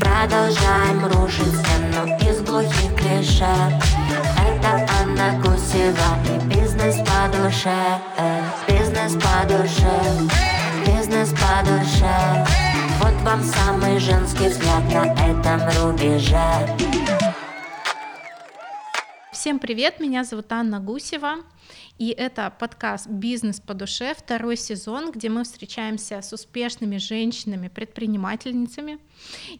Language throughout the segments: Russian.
Продолжаем рушить стену из глухих клише. Это Анна Гусева и бизнес по душе. Бизнес по душе, бизнес по душе. Вот вам самый женский взгляд на этом рубеже Всем привет, меня зовут Анна Гусева. И это подкаст «Бизнес по душе», второй сезон, где мы встречаемся с успешными женщинами, предпринимательницами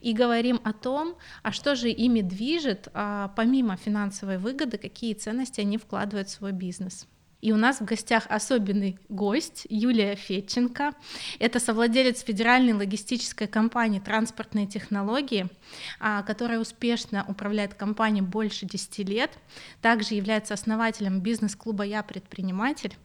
и говорим о том, а что же ими движет, а, помимо финансовой выгоды, какие ценности они вкладывают в свой бизнес. И у нас в гостях особенный гость Юлия Фетченко. Это совладелец федеральной логистической компании «Транспортные технологии», а, которая успешно управляет компанией больше 10 лет. Также является основателем бизнес-клуба «Я предприниматель»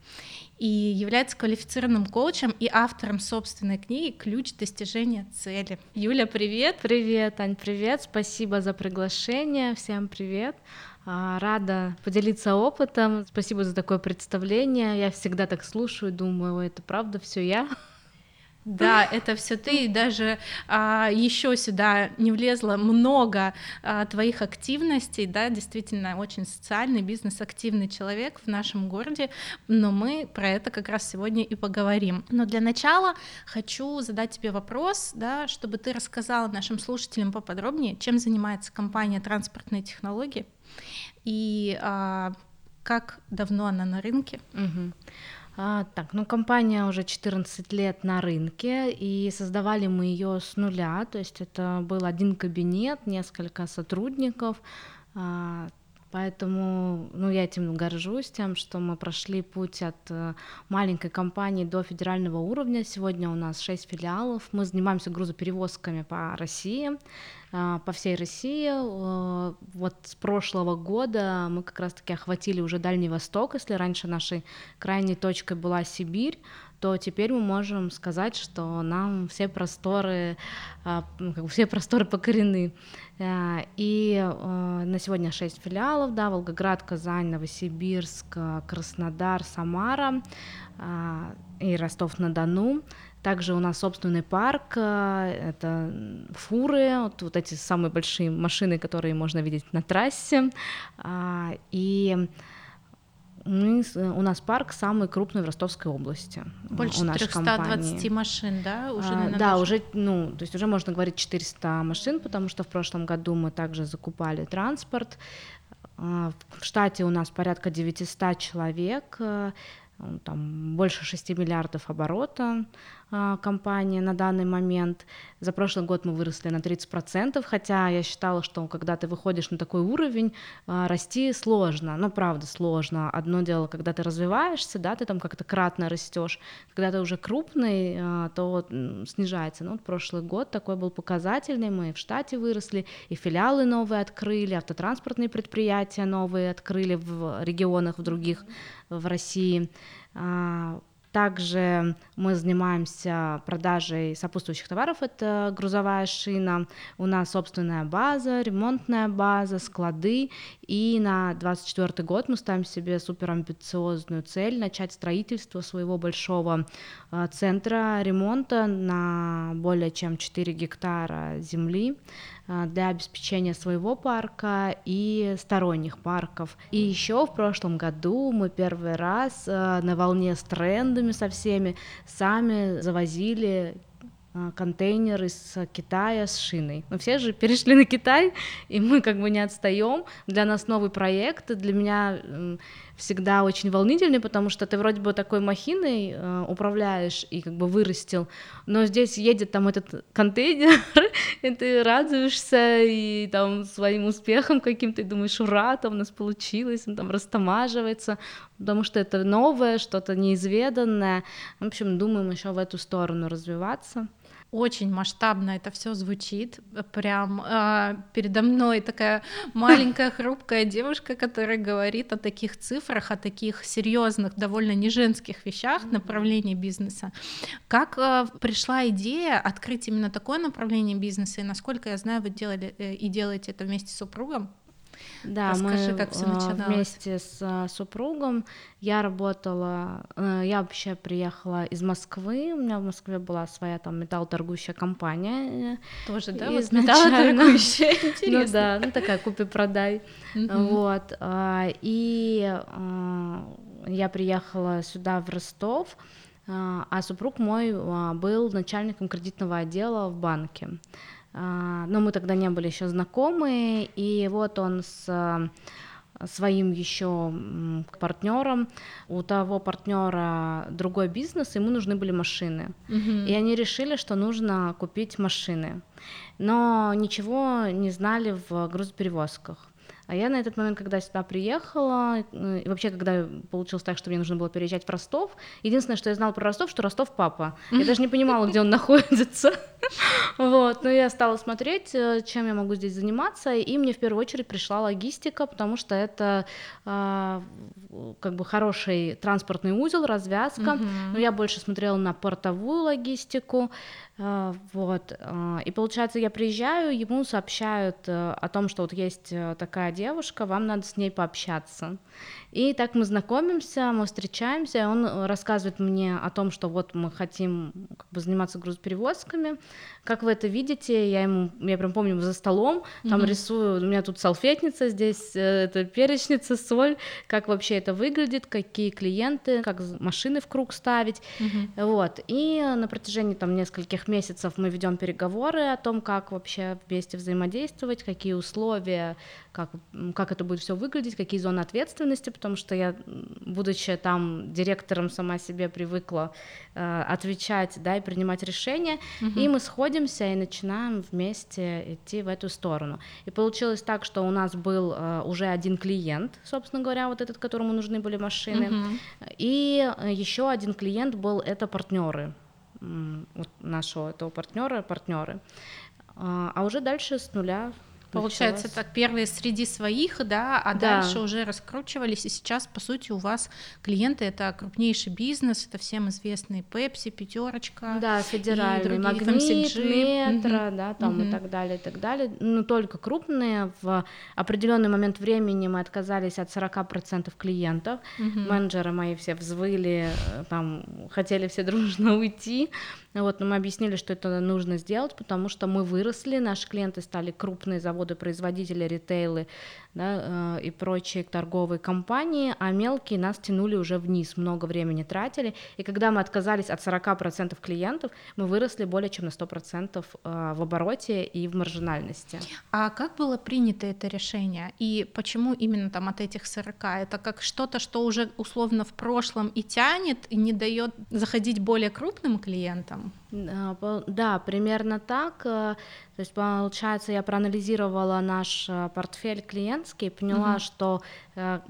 и является квалифицированным коучем и автором собственной книги «Ключ достижения цели». Юля, привет! Привет, Ань, привет! Спасибо за приглашение. Всем привет! А, рада поделиться опытом. Спасибо за такое представление. Я всегда так слушаю, думаю, это правда все я. Да, это все ты, и даже а, еще сюда не влезло много а, твоих активностей, да, действительно очень социальный, бизнес-активный человек в нашем городе, но мы про это как раз сегодня и поговорим. Но для начала хочу задать тебе вопрос, да, чтобы ты рассказала нашим слушателям поподробнее, чем занимается компания «Транспортные технологии», и а, как давно она на рынке? Угу. А, так, ну компания уже 14 лет на рынке, и создавали мы ее с нуля, то есть это был один кабинет, несколько сотрудников, а, Поэтому ну, я этим горжусь, тем, что мы прошли путь от э, маленькой компании до федерального уровня. Сегодня у нас 6 филиалов. Мы занимаемся грузоперевозками по России, э, по всей России. Э, вот с прошлого года мы как раз-таки охватили уже Дальний Восток. Если раньше нашей крайней точкой была Сибирь, то теперь мы можем сказать, что нам все просторы, ну, все просторы покорены. Э, и э, на сегодня 6 филиалов, да, Волгоград, Казань, Новосибирск, Краснодар, Самара э, и Ростов-на-Дону. Также у нас собственный парк, это фуры, вот, вот эти самые большие машины, которые можно видеть на трассе. И мы, у нас парк самый крупный в Ростовской области. Больше у 320 компании. машин, да? Уже, а, да, даже... уже, ну, то есть уже можно говорить 400 машин, потому что в прошлом году мы также закупали транспорт. А, в штате у нас порядка 900 человек, э, там больше 6 миллиардов оборота компания на данный момент. За прошлый год мы выросли на 30%, хотя я считала, что когда ты выходишь на такой уровень, а, расти сложно, ну правда сложно. Одно дело, когда ты развиваешься, да, ты там как-то кратно растешь, когда ты уже крупный, а, то снижается. Ну, вот прошлый год такой был показательный, мы в штате выросли, и филиалы новые открыли, автотранспортные предприятия новые открыли в регионах в других в России. Также мы занимаемся продажей сопутствующих товаров, это грузовая шина, у нас собственная база, ремонтная база, склады, и на 2024 год мы ставим себе суперамбициозную цель начать строительство своего большого э, центра ремонта на более чем 4 гектара земли, для обеспечения своего парка и сторонних парков. И еще в прошлом году мы первый раз э, на волне с трендами со всеми сами завозили э, контейнер из Китая с шиной. Мы все же перешли на Китай, и мы как бы не отстаем. Для нас новый проект, для меня всегда очень волнительный, потому что ты вроде бы такой махиной э, управляешь и как бы вырастил, но здесь едет там этот контейнер, и ты радуешься и там своим успехом каким-то, и думаешь, ура, там у нас получилось, он там растамаживается, потому что это новое, что-то неизведанное. В общем, думаем еще в эту сторону развиваться очень масштабно это все звучит. Прям э, передо мной такая маленькая хрупкая девушка, которая говорит о таких цифрах, о таких серьезных, довольно не женских вещах направлении бизнеса. Как э, пришла идея открыть именно такое направление бизнеса, и насколько я знаю, вы делали э, и делаете это вместе с супругом? Да, Расскажи, мы как всё а, начиналось. вместе с а, супругом. Я работала, э, я вообще приехала из Москвы, у меня в Москве была своя там металлоторгующая компания. э, Тоже, да? Вот металлоторгующая, Ну интересно. да, ну такая купи-продай. Вот. И я приехала сюда, в Ростов, а супруг мой был начальником кредитного отдела в банке. А, Но мы тогда не были еще знакомы, и вот он с а, своим еще партнером, у того партнера другой бизнес, ему нужны были машины. Мгм. И они решили, что нужно купить машины. Но ничего не знали в грузоперевозках. А я на этот момент, когда сюда приехала, э, и вообще, когда получилось так, что мне нужно было переезжать в Ростов, единственное, что я знала про Ростов, что Ростов папа. Я даже не понимала, где он находится. Вот, но я стала смотреть, э, чем я могу здесь заниматься, и мне в первую очередь пришла логистика, потому что это а, как бы хороший транспортный узел, развязка. Но я больше смотрела на портовую логистику, а, вот. И получается, я приезжаю, ему сообщают э, о том, что вот есть э, такая девушка, вам надо с ней пообщаться. И так мы знакомимся, мы встречаемся, он э, рассказывает мне о том, что вот мы хотим как бы заниматься грузоперевозками. Как вы это видите? Я ему, я прям помню, за столом, там Мгм. рисую, у меня тут салфетница, здесь э, это перечница, соль, как вообще это выглядит, какие клиенты, как машины в круг ставить. Мгм. Вот. И на протяжении там нескольких месяцев мы ведем переговоры о том, как вообще вместе взаимодействовать, какие условия, как, как это будет все выглядеть, какие зоны ответственности, потому что я, будучи там директором, сама себе привыкла э, отвечать, да, и принимать решения. И мы сходимся и начинаем вместе идти в эту сторону. И получилось так, что у нас был э, уже один клиент, собственно говоря, вот этот, которому нужны были машины. Мгм. И еще один клиент был это партнеры нашего этого партнера, партнеры. А а уже дальше с нуля. Получается, так первые среди своих, да, а Да. дальше уже раскручивались, и сейчас, по сути, у вас клиенты это крупнейший бизнес, это всем известные Пепси, пятерочка. Да, федеральный, другие, магнит, метро, Мгм. да, там Мгм. и так далее, и так далее. Но только крупные. В определенный момент времени мы отказались от 40% клиентов. Мгм. Менеджеры мои все взвыли, э, там хотели все дружно уйти. Вот, но мы объяснили, что это нужно сделать, потому что мы выросли, наши клиенты стали крупные заводы, производители, ритейлы да, э, и прочие торговые компании, а мелкие нас тянули уже вниз, много времени тратили. И когда мы отказались от 40% клиентов, мы выросли более чем на 100% э, в обороте и в маржинальности. А как было принято это решение? И почему именно там от этих 40? Это как что-то, что уже условно в прошлом и тянет, и не дает заходить более крупным клиентам? Да, пол- Да, примерно так. э, То есть, получается, я проанализировала наш э, клиентский, поняла, Мгм. что э,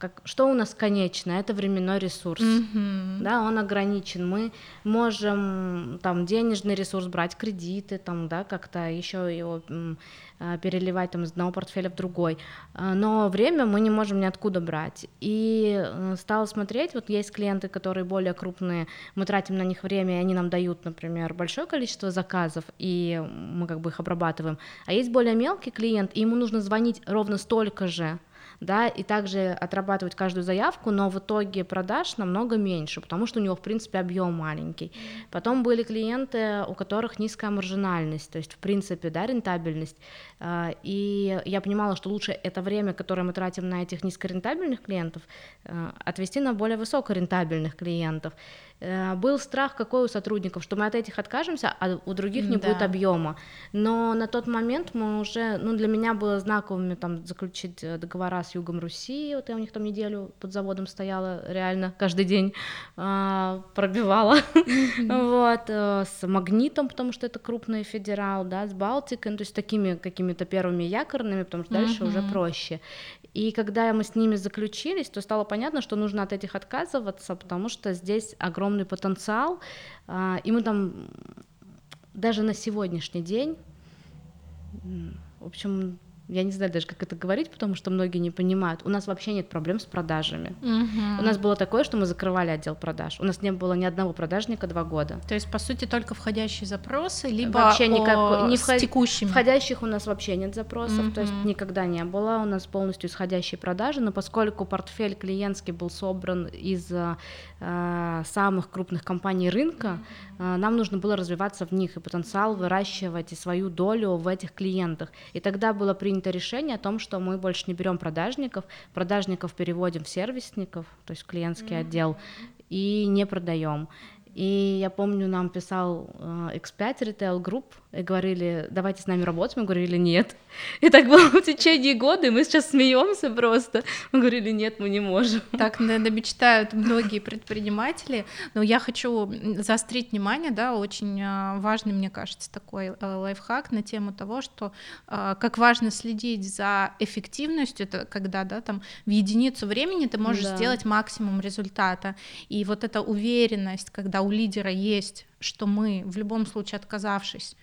как, что у нас конечно, это временной ресурс. Мгм. Да, он ограничен. Мы можем там денежный ресурс брать, кредиты, там, да, как-то еще его э, переливать там из одного портфеля в другой. А, Но время мы не можем ниоткуда брать. И э, стала смотреть, вот есть клиенты, которые более крупные, мы тратим на них время, и они нам дают, например, большое количество заказов, и мы как бы их обрабатываем. А есть более мелкий клиент, и ему нужно звонить ровно столько же, да, и также отрабатывать каждую заявку, но в итоге продаж намного меньше, потому что у него, в принципе, объем маленький. Потом были клиенты, у которых низкая маржинальность, то есть, в принципе, да, рентабельность, А, и я понимала, что лучше это время, которое мы тратим на этих низкорентабельных клиентов, э, отвести на более высокорентабельных клиентов. Э, Был страх какой у сотрудников, что мы от этих откажемся, а у других не Да. будет объема. Но на тот момент мы уже, ну для меня было знаковыми там заключить э, договора с Югом Руси, вот я у них там неделю под заводом стояла, реально каждый день а, пробивала, вот, э, с Магнитом, потому что это крупный федерал, да, с Балтикой, ну, то есть такими какими-то первыми якорными, потому что дальше уже проще. И когда мы с ними заключились, то стало понятно, что нужно от этих отказываться, потому что здесь огромный потенциал, а, и мы там даже на сегодняшний день, в общем, я не знаю даже, как это говорить, потому что многие не понимают. У нас вообще нет проблем с продажами. Мгм. У нас было такое, что мы закрывали отдел продаж. У нас не было ни одного продажника два года. То есть, по сути, только входящие запросы, либо Вообще о- никак- не с вход- текущими. Входящих у нас вообще нет запросов, то есть никогда не было. У нас полностью исходящие продажи, но поскольку портфель клиентский был собран из э, самых крупных компаний рынка, э, нам нужно было развиваться в них и потенциал выращивать и свою долю в этих клиентах. И тогда было принято решение о том, что мы больше не берем продажников, продажников переводим в сервисников, то есть в клиентский отдел, и не продаем. И я помню, нам писал э, X5 Retail Group и говорили, давайте с нами работать. Мы говорили, нет. И так было в течение года, и мы сейчас смеемся просто. Мы говорили, нет, мы не можем. Так, наверное, мечтают многие предприниматели, но я хочу заострить внимание, да, очень а, важный, мне кажется, такой а, лайфхак на тему того, что а, как важно следить за эффективностью, это когда, да, там в единицу времени ты можешь Да. сделать максимум результата, и вот эта уверенность, когда у лидера есть, что мы в любом случае отказавшись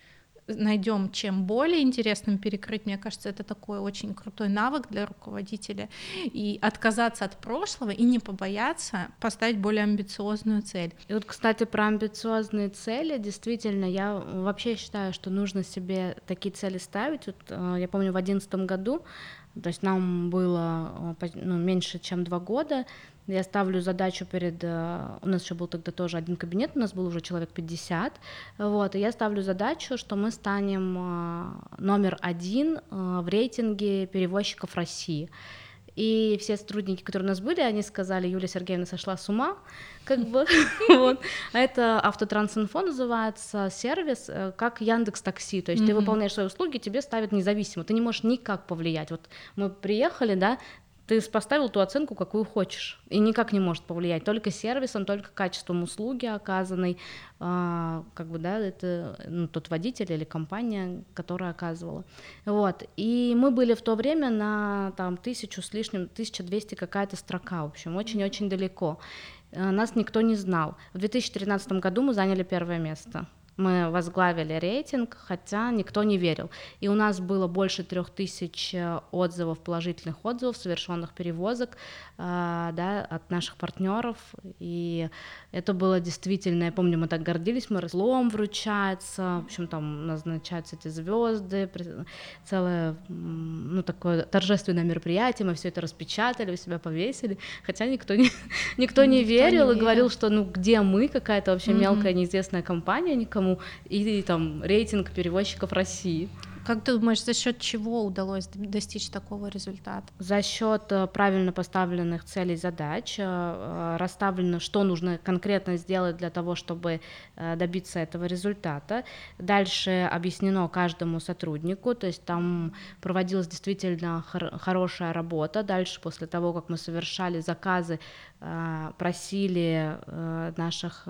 найдем чем более интересным перекрыть, мне кажется, это такой очень крутой навык для руководителя. И отказаться от прошлого и не побояться поставить более амбициозную цель. И вот, кстати, про амбициозные цели, действительно, я вообще считаю, что нужно себе такие цели ставить. Вот, э, я помню, в одиннадцатом году, то есть нам было э, ну, меньше, чем два года, я ставлю задачу перед... э, У нас еще был тогда тоже один кабинет, у нас был уже человек 50, вот, и я ставлю задачу, что мы станем э, номер один э, в рейтинге перевозчиков России. И все сотрудники, которые у нас были, они сказали, Юлия Сергеевна сошла с ума, как бы, вот. А это Автотрансинфо называется сервис, как Яндекс Такси, то есть ты выполняешь свои услуги, тебе ставят независимо, ты не можешь никак повлиять. Вот мы приехали, да, ты поставил ту оценку, какую хочешь, и никак не может повлиять, только сервисом, только качеством услуги оказанной, а, как бы, да, это ну, тот водитель или компания, которая оказывала. Вот, и мы были в то время на там тысячу с лишним, 1200 какая-то строка, в общем, очень-очень далеко. Э, Нас никто не знал. В 2013 году мы заняли первое место. Мы возглавили рейтинг, хотя никто не верил. И у нас было больше трех тысяч э, отзывов, положительных отзывов, совершенных перевозок а, да, от наших партнеров. И это было действительно, я помню, мы так гордились, мы разлом вручается, в общем, там назначаются эти звезды, целое, ну, такое торжественное мероприятие, мы все это распечатали, у себя повесили, хотя никто не, никто не Никто не верил и верил. говорил, что ну где мы, какая-то вообще Мгм. мелкая неизвестная компания никому, и, там рейтинг перевозчиков России. Как ты думаешь, за счет чего удалось достичь такого результата? За счет э, правильно поставленных целей задач э, э, расставлено, что нужно конкретно сделать для того, чтобы добиться этого результата. Дальше объяснено каждому сотруднику, то есть там проводилась действительно хор- хорошая работа. Дальше, после того, как мы совершали заказы, просили э, наших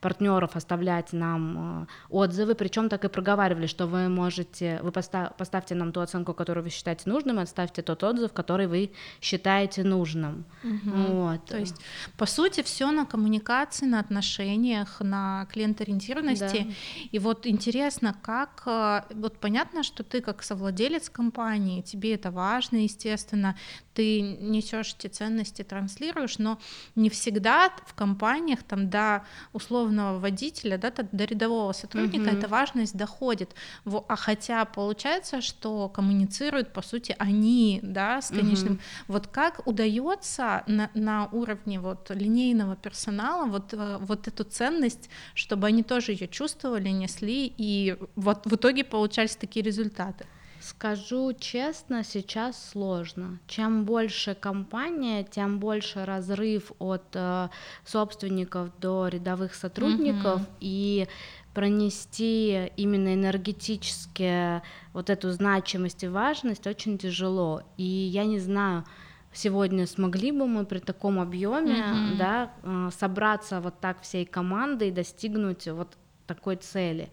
партнеров оставлять нам э, отзывы, причем так и проговаривали, что вы можете, вы поста- поставьте нам ту оценку, которую вы считаете нужным, и оставьте тот отзыв, который вы считаете нужным. Вот. То есть, по сути, все на коммуникации, на отношениях, на клиенториентированности. Да. И вот интересно, как... э, Вот понятно, что ты как совладелец компании, тебе это важно, естественно, ты несешь эти ценности, транслируешь, но не всегда в компаниях там до условного водителя, да, до рядового сотрудника Мгм. эта важность доходит. А хотя получается, что коммуницируют, по сути, они, да, с конечным Мгм. вот как удается на, на уровне вот линейного персонала вот, э, вот эту ценность, чтобы они тоже ее чувствовали, несли, и вот в итоге получались такие результаты? Скажу честно, сейчас сложно. Чем больше компания, тем больше разрыв от э, собственников до рядовых сотрудников Мгм. и пронести именно энергетически вот эту значимость и важность очень тяжело. И я не знаю, сегодня смогли бы мы при таком объеме, Мгм. да, э, собраться вот так всей командой и достигнуть вот такой цели.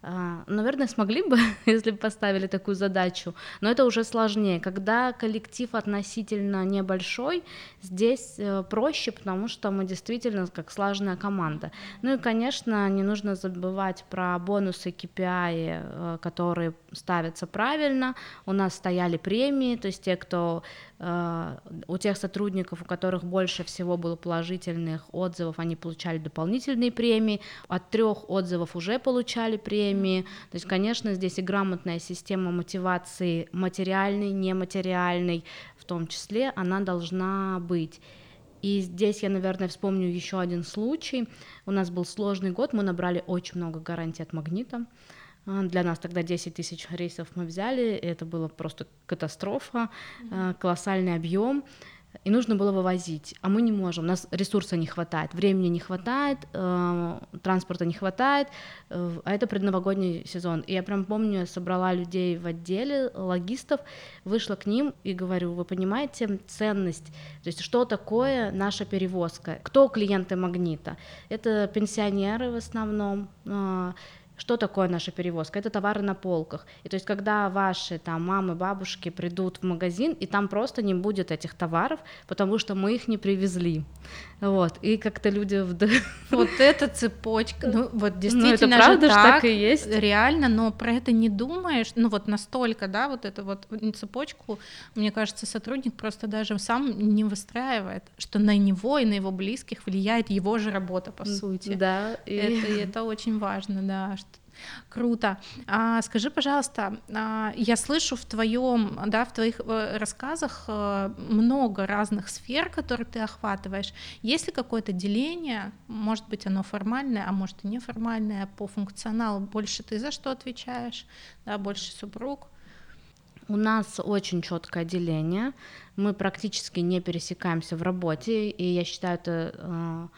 А, наверное, смогли бы, если бы поставили такую задачу, но это уже сложнее. Когда коллектив относительно небольшой, здесь э, проще, потому что мы действительно как слаженная команда. Ну и, конечно, не нужно забывать про бонусы KPI, э, которые ставятся правильно. У нас стояли премии, то есть те, кто у тех сотрудников, у которых больше всего было положительных отзывов, они получали дополнительные премии, от трех отзывов уже получали премии. То есть, конечно, здесь и грамотная система мотивации материальной, нематериальной, в том числе, она должна быть. И здесь я, наверное, вспомню еще один случай. У нас был сложный год, мы набрали очень много гарантий от магнита. Для нас тогда 10 тысяч рейсов мы взяли, это было просто катастрофа, mm-hmm. колоссальный объем и нужно было вывозить, а мы не можем, у нас ресурса не хватает, времени не хватает, э, транспорта не хватает, э, а это предновогодний сезон. И я прям помню, я собрала людей в отделе, логистов, вышла к ним и говорю, вы понимаете ценность, то есть что такое наша перевозка, кто клиенты Магнита? Это пенсионеры в основном, э, что такое наша перевозка? Это товары на полках. И то есть, когда ваши там мамы, бабушки придут в магазин, и там просто не будет этих товаров, потому что мы их не привезли. Вот. И как-то люди... Вот эта цепочка, ну вот действительно ну, это правда, же так, так и есть. Реально, но про это не думаешь, ну вот настолько, да, вот эту вот цепочку, мне кажется, сотрудник просто даже сам не выстраивает, что на него и на его близких влияет его же работа, по сути. Да. И... Это, это очень важно, да, Круто. А, скажи, пожалуйста, а, я слышу в твоем, да, в твоих э, рассказах э, много разных сфер, которые ты охватываешь. Есть ли какое-то деление? Может быть, оно формальное, а может и неформальное по функционалу? Больше ты за что отвечаешь? Да, больше супруг? У нас очень четкое деление. Мы практически не пересекаемся в работе, и я считаю это э,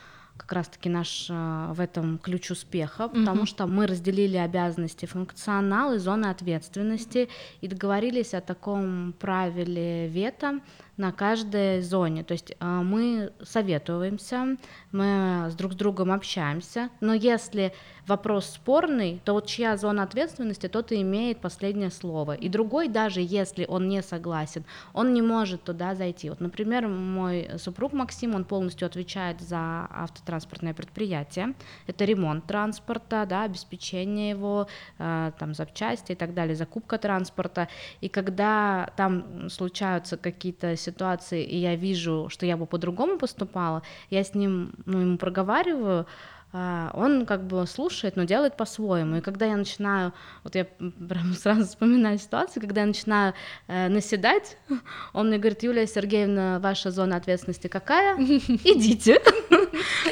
как раз-таки наш э, в этом ключ успеха, потому mm-hmm. что мы разделили обязанности функционал и зоны ответственности и договорились о таком правиле вето, на каждой зоне. То есть а, мы советуемся, мы с друг с другом общаемся, но если вопрос спорный, то вот чья зона ответственности, тот и имеет последнее слово. И другой, даже если он не согласен, он не может туда зайти. Вот, например, мой супруг Максим, он полностью отвечает за автотранспортное предприятие. Это ремонт транспорта, да, обеспечение его, а, там, запчасти и так далее, закупка транспорта. И когда там случаются какие-то ситуации, и я вижу, что я бы по-другому поступала, я с ним, ну, ему проговариваю, он как бы слушает, но делает по-своему. И когда я начинаю, вот я прям сразу вспоминаю ситуацию, когда я начинаю э, наседать, он мне говорит, Юлия Сергеевна, ваша зона ответственности какая? Идите.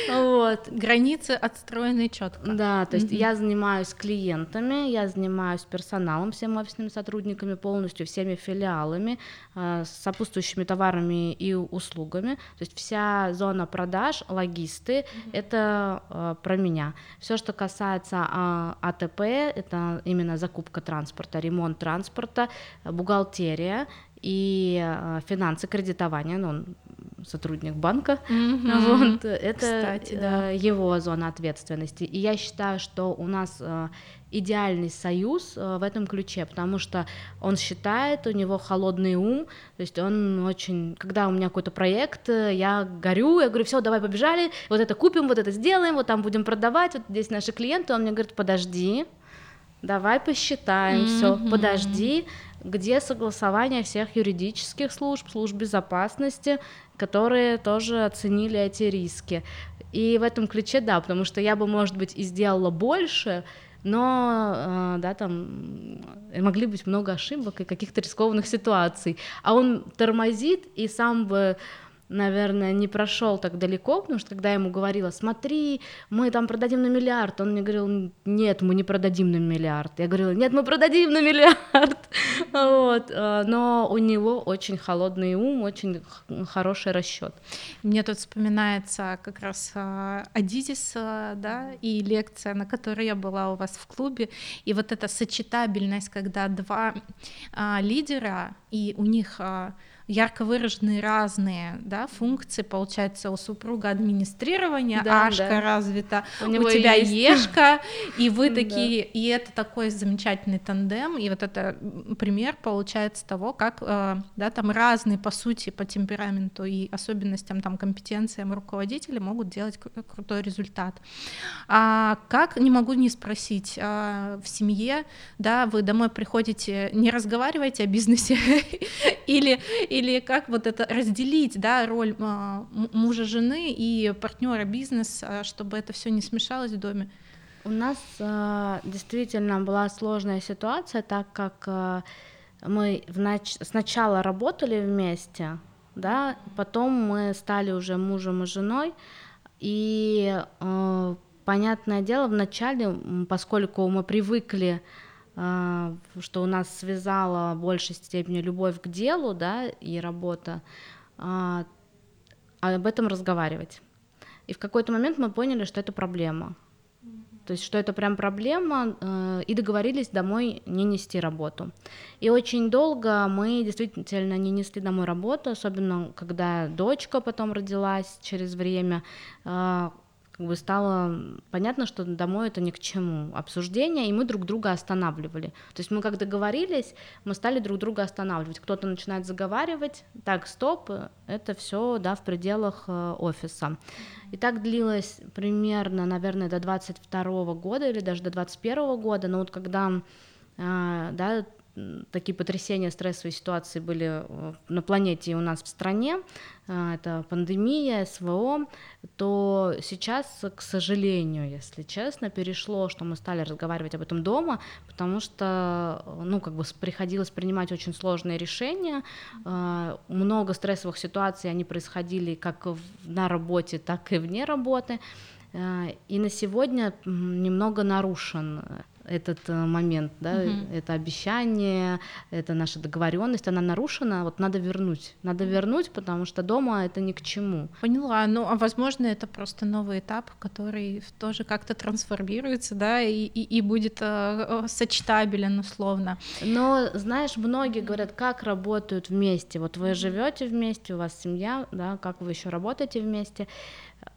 Вот. Границы отстроены четко. Да, то есть я занимаюсь клиентами, я занимаюсь персоналом, всеми офисными сотрудниками, полностью всеми филиалами, э, сопутствующими товарами и услугами. То есть вся зона продаж, логисты, это э, про меня. Все, что касается а, АТП, это именно закупка транспорта, ремонт транспорта, бухгалтерия и а, финансы, кредитование, ну, он сотрудник банка, mm-hmm. вот, это Кстати, да. Э, его зона ответственности. И я считаю, что у нас э, идеальный союз э, в этом ключе, потому что он считает, у него холодный ум, то есть он очень, когда у меня какой-то проект, я горю, я говорю, все, давай побежали, вот это купим, вот это сделаем, вот там будем продавать, вот здесь наши клиенты, он мне говорит, подожди, давай посчитаем, mm-hmm. все, подожди, где согласование всех юридических служб, служб безопасности, которые тоже оценили эти риски. И в этом ключе, да, потому что я бы, может быть, и сделала больше, но, э, да, там могли быть много ошибок и каких-то рискованных ситуаций. А он тормозит и сам бы наверное, не прошел так далеко, потому что когда я ему говорила, смотри, мы там продадим на миллиард, он мне говорил, нет, мы не продадим на миллиард. Я говорила, нет, мы продадим на миллиард. Вот. Э, но у него очень холодный ум, очень хороший расчет. Мне тут вспоминается как раз э, Адизис, э, да, и лекция, на которой я была у вас в клубе, и вот эта сочетабельность, когда два лидера, и у них ярко выраженные разные да, функции. Получается, у супруга администрирование, Да, Ашка да. развита, У у, тебя есть. Ешка, и вы Да. такие, и это такой замечательный тандем, и вот это пример получается того, как э, да, там разные по сути по темпераменту и особенностям там компетенциям руководителей могут делать кру- крутой результат. А как не могу не спросить а, в семье, да, вы домой приходите, не разговариваете о бизнесе или или как вот это разделить, да, роль а, мужа жены и партнера бизнеса, чтобы это все не смешалось в доме. У нас э, действительно была сложная ситуация, так как э, мы в нач- сначала работали вместе, да, потом мы стали уже мужем и женой, и э, понятное дело, вначале, поскольку мы привыкли э, что у нас связала в большей степени любовь к делу, да, и работа, а, об этом разговаривать. И в какой-то момент мы поняли, что это проблема. То есть, что это прям проблема, э, и договорились домой не нести работу. И очень долго мы действительно не несли домой работу, особенно когда дочка потом родилась через время, э, как бы стало понятно, что домой это ни к чему обсуждение, и мы друг друга останавливали. То есть мы как договорились, мы стали друг друга останавливать. Кто-то начинает заговаривать, так, стоп, это все да, в пределах э, офиса. И так длилось примерно, наверное, до 22 года или даже до 21 года, но вот когда э, да, такие потрясения, стрессовые ситуации были э, на планете и у нас в стране, э, это пандемия, СВО, то сейчас, к сожалению, если честно, перешло, что мы стали разговаривать об этом дома, потому что, э, ну, как бы приходилось принимать очень сложные решения, много стрессовых ситуаций, они происходили как на работе, так и вне работы, и на сегодня немного нарушен этот э, момент, да, Мгм. это обещание, это наша договоренность, она нарушена, вот надо вернуть, надо вернуть, потому что дома это ни к чему. Поняла. Ну, а возможно, это просто новый этап, который тоже как-то трансформируется, да, и, и, и будет э, э, сочетабелен условно. Но, знаешь, многие говорят, как работают вместе. Вот вы живете вместе, у вас семья, да, как вы еще работаете вместе.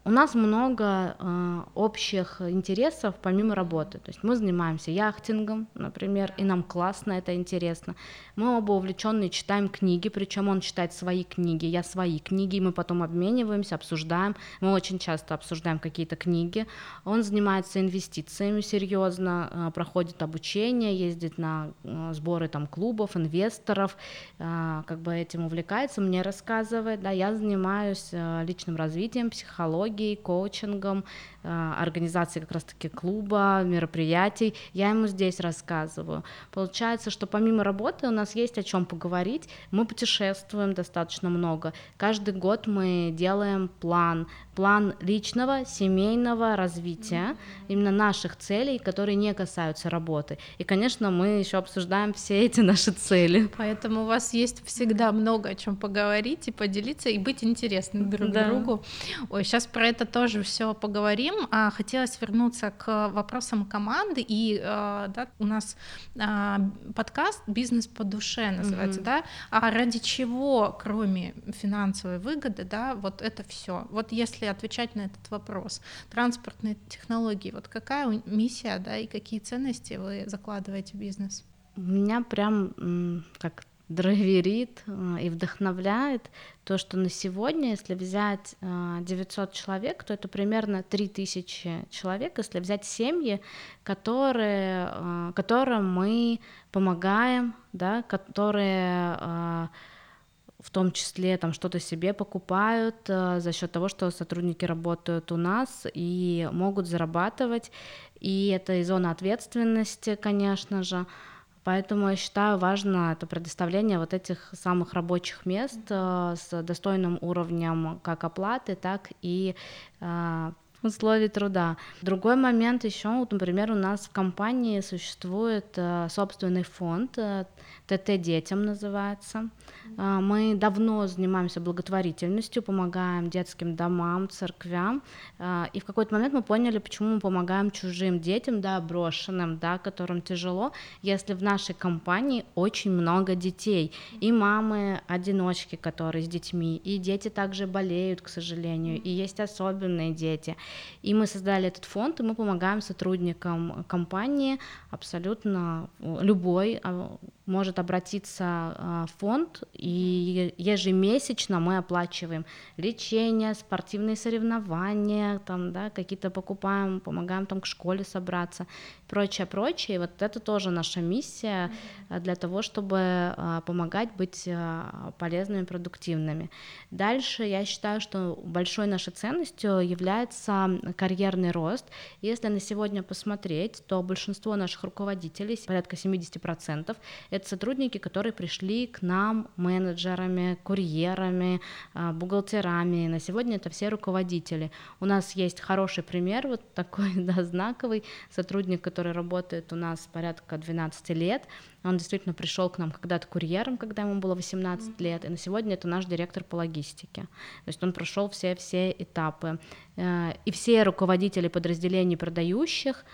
У нас много э, общих интересов помимо работы. То есть мы занимаемся яхтингом, например, и нам классно, это интересно. Мы оба увлеченные читаем книги, причем он читает свои книги, я свои книги, и мы потом обмениваемся, обсуждаем. Мы очень часто обсуждаем какие-то книги. Он занимается инвестициями серьезно, э, проходит обучение, ездит на э, сборы там клубов, инвесторов, э, как бы этим увлекается, мне рассказывает. Да, я занимаюсь э, личным развитием, психологией, коучингом, э, организацией как раз-таки клуба, мероприятий. Я ему здесь рассказываю. Получается, что помимо работы у нас есть о чем поговорить. Мы путешествуем достаточно много. Каждый год мы делаем план, план личного, семейного развития, именно наших целей, которые не касаются работы. И, конечно, мы еще обсуждаем все эти наши цели. Поэтому у вас есть всегда много о чем поговорить и поделиться, и быть интересным друг Да. другу. Ой, сейчас про это тоже все поговорим. А, хотелось вернуться к вопросам команды. И э, да, у нас а, подкаст «Бизнес по душе» называется, Мгм. да? А ради чего, кроме финансовой выгоды, да, вот это все? Вот если отвечать на этот вопрос, транспортные технологии, вот какая миссия, да, и какие ценности вы закладываете в бизнес? Меня прям как драйверит э, и вдохновляет то, что на сегодня, если взять э, 900 человек, то это примерно 3000 человек, если взять семьи, которые, э, которым мы помогаем, да, которые э, в том числе там что-то себе покупают э, за счет того, что сотрудники работают у нас и могут зарабатывать, и это и зона ответственности, конечно же. Поэтому я считаю важно это предоставление вот этих самых рабочих мест э, с достойным уровнем как оплаты, так и э, условий труда. Другой момент еще, вот, например, у нас в компании существует э, собственный фонд, э, ТТ детям называется. Э, мы давно занимаемся благотворительностью, помогаем детским домам, церквям, э, и в какой-то момент мы поняли, почему мы помогаем чужим детям, да, брошенным, да, которым тяжело, если в нашей компании очень много детей, и мамы одиночки, которые с детьми, и дети также болеют, к сожалению, и есть особенные дети. И мы создали этот фонд, и мы помогаем сотрудникам компании абсолютно любой может обратиться а, фонд, и ежемесячно мы оплачиваем лечение, спортивные соревнования, там, да, какие-то покупаем, помогаем там к школе собраться, прочее, прочее. И вот это тоже наша миссия для того, чтобы а, помогать быть а, полезными, продуктивными. Дальше я считаю, что большой нашей ценностью является карьерный рост. Если на сегодня посмотреть, то большинство наших руководителей, порядка 70%, это сотрудники, которые пришли к нам менеджерами, курьерами, а, бухгалтерами. На сегодня это все руководители. У нас есть хороший пример, вот такой да, знаковый сотрудник, который работает у нас порядка 12 лет. Он действительно пришел к нам когда-то курьером, когда ему было 18 mm-hmm. лет, и на сегодня это наш директор по логистике. То есть он прошел все-все этапы. Э, и все руководители подразделений продающих,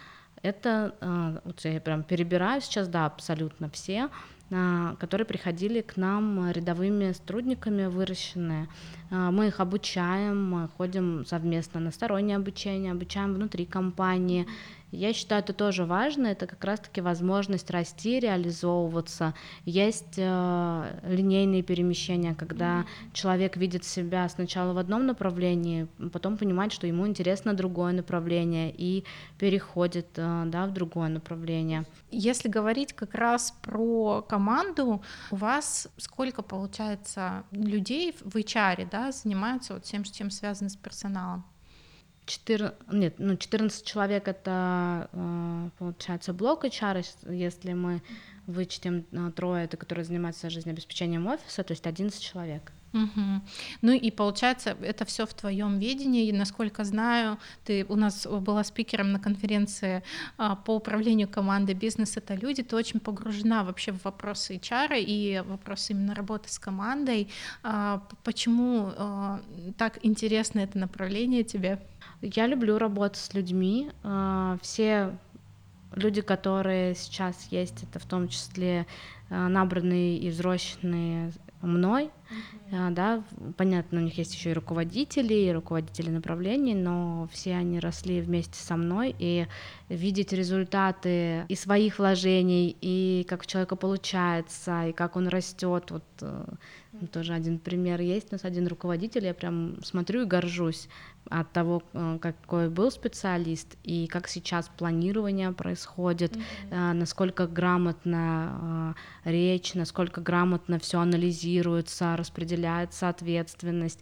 это, э, вот я прям перебираю сейчас, да, абсолютно все, э, которые приходили к нам рядовыми сотрудниками выращенные. Мы их обучаем, мы ходим совместно на стороннее обучение, обучаем внутри компании, я считаю, это тоже важно, это как раз-таки возможность расти, реализовываться. Есть э, линейные перемещения, когда mm-hmm. человек видит себя сначала в одном направлении, потом понимает, что ему интересно другое направление и переходит э, да, в другое направление. Если говорить как раз про команду, у вас сколько получается людей в HR да, занимаются вот всем, чем связано с персоналом? 4, нет, ну, 14 человек это, э, получается, блок HR, если мы вычтем э, трое, это которые занимаются жизнеобеспечением офиса, то есть 11 человек. Угу. Ну и получается, это все в твоем видении. И, насколько знаю, ты у нас была спикером на конференции а, по управлению командой «Бизнес — это люди». Ты очень погружена вообще в вопросы HR и вопросы именно работы с командой. А, почему а, так интересно это направление тебе? Я люблю работать с людьми. А, все люди, которые сейчас есть, это в том числе а, набранные и взросленные мной, uh-huh. да, понятно, у них есть еще и руководители, и руководители направлений, но все они росли вместе со мной, и видеть результаты и своих вложений, и как у человека получается, и как он растет, вот uh тоже один пример есть, у нас один руководитель, я прям смотрю и горжусь от того, э, какой был специалист и как сейчас планирование происходит, mm-hmm. насколько грамотно э, речь, насколько грамотно все анализируется, распределяется ответственность.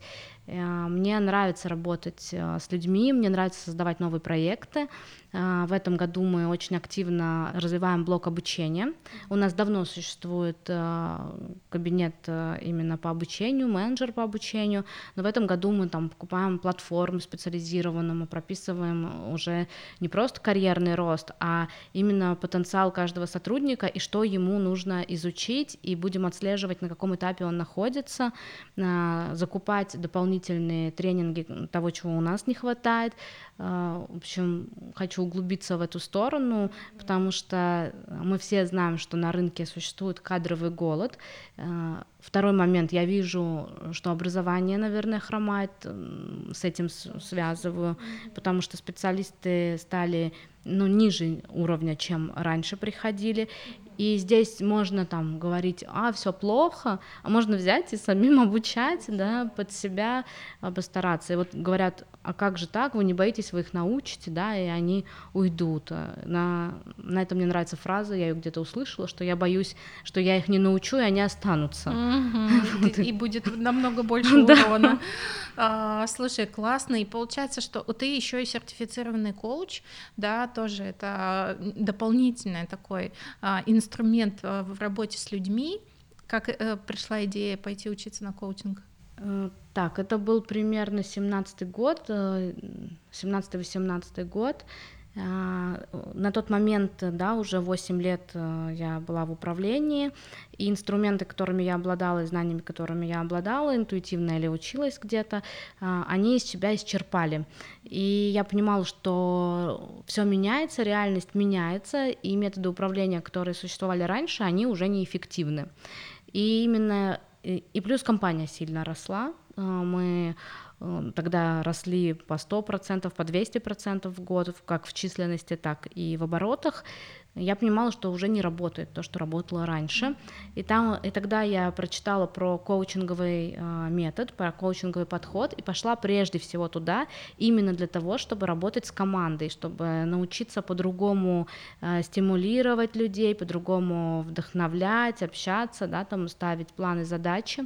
Мне нравится работать с людьми, мне нравится создавать новые проекты. В этом году мы очень активно развиваем блок обучения. У нас давно существует кабинет именно по обучению, менеджер по обучению, но в этом году мы там покупаем платформу специализированную, мы прописываем уже не просто карьерный рост, а именно потенциал каждого сотрудника и что ему нужно изучить, и будем отслеживать, на каком этапе он находится, закупать дополнительные тренинги того, чего у нас не хватает. А, в общем, хочу углубиться в эту сторону, потому что мы все знаем, что на рынке существует кадровый голод, а, Второй момент, я вижу, что образование, наверное, хромает, с этим связываю, потому что специалисты стали ну, ниже уровня, чем раньше приходили, и здесь можно там говорить, а, все плохо, а можно взять и самим обучать, да, под себя постараться. И вот говорят, а как же так, вы не боитесь, вы их научите, да, и они уйдут. На, на это мне нравится фраза, я ее где-то услышала, что я боюсь, что я их не научу, и они останутся. И будет намного больше урона. А, слушай, классно, и получается, что ты еще и сертифицированный коуч, да, тоже это дополнительный такой а, инструмент а, в работе с людьми. Как э, пришла идея пойти учиться на коучинг? Э, так, это был примерно 17-й год, 17-18 год. А, на тот момент, да, уже 8 лет э, я была в управлении, и инструменты, которыми я обладала, и знаниями, которыми я обладала, интуитивно или училась где-то, а, они из себя исчерпали. И я понимала, что все меняется, реальность меняется, и методы управления, которые существовали раньше, они уже неэффективны. И именно и плюс компания сильно росла, мы Эм, тогда росли по 100%, по 200% в год, как в численности, так и в оборотах, я понимала, что уже не работает то, что работало раньше. И, там, и тогда я прочитала про коучинговый э, метод, про коучинговый подход и пошла прежде всего туда именно для того, чтобы работать с командой, чтобы научиться по-другому э, стимулировать людей, по-другому вдохновлять, общаться, да, там ставить планы, задачи.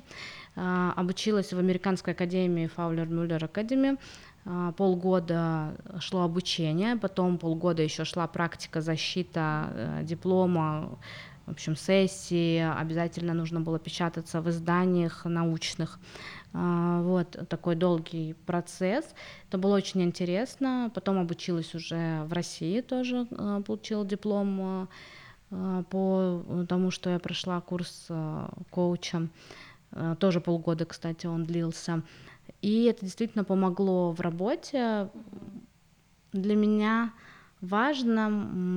Э, обучилась в Американской академии Фаулер Мюллер Академии а, полгода шло обучение, потом полгода еще шла практика, защита э, диплома, в общем, сессии, обязательно нужно было печататься в изданиях научных. А, вот такой долгий процесс. Это было очень интересно. Потом обучилась уже в России тоже, э, получила диплом э, по тому, что я прошла курс коуча. Тоже полгода, кстати, он длился. И это действительно помогло в работе. Для меня важно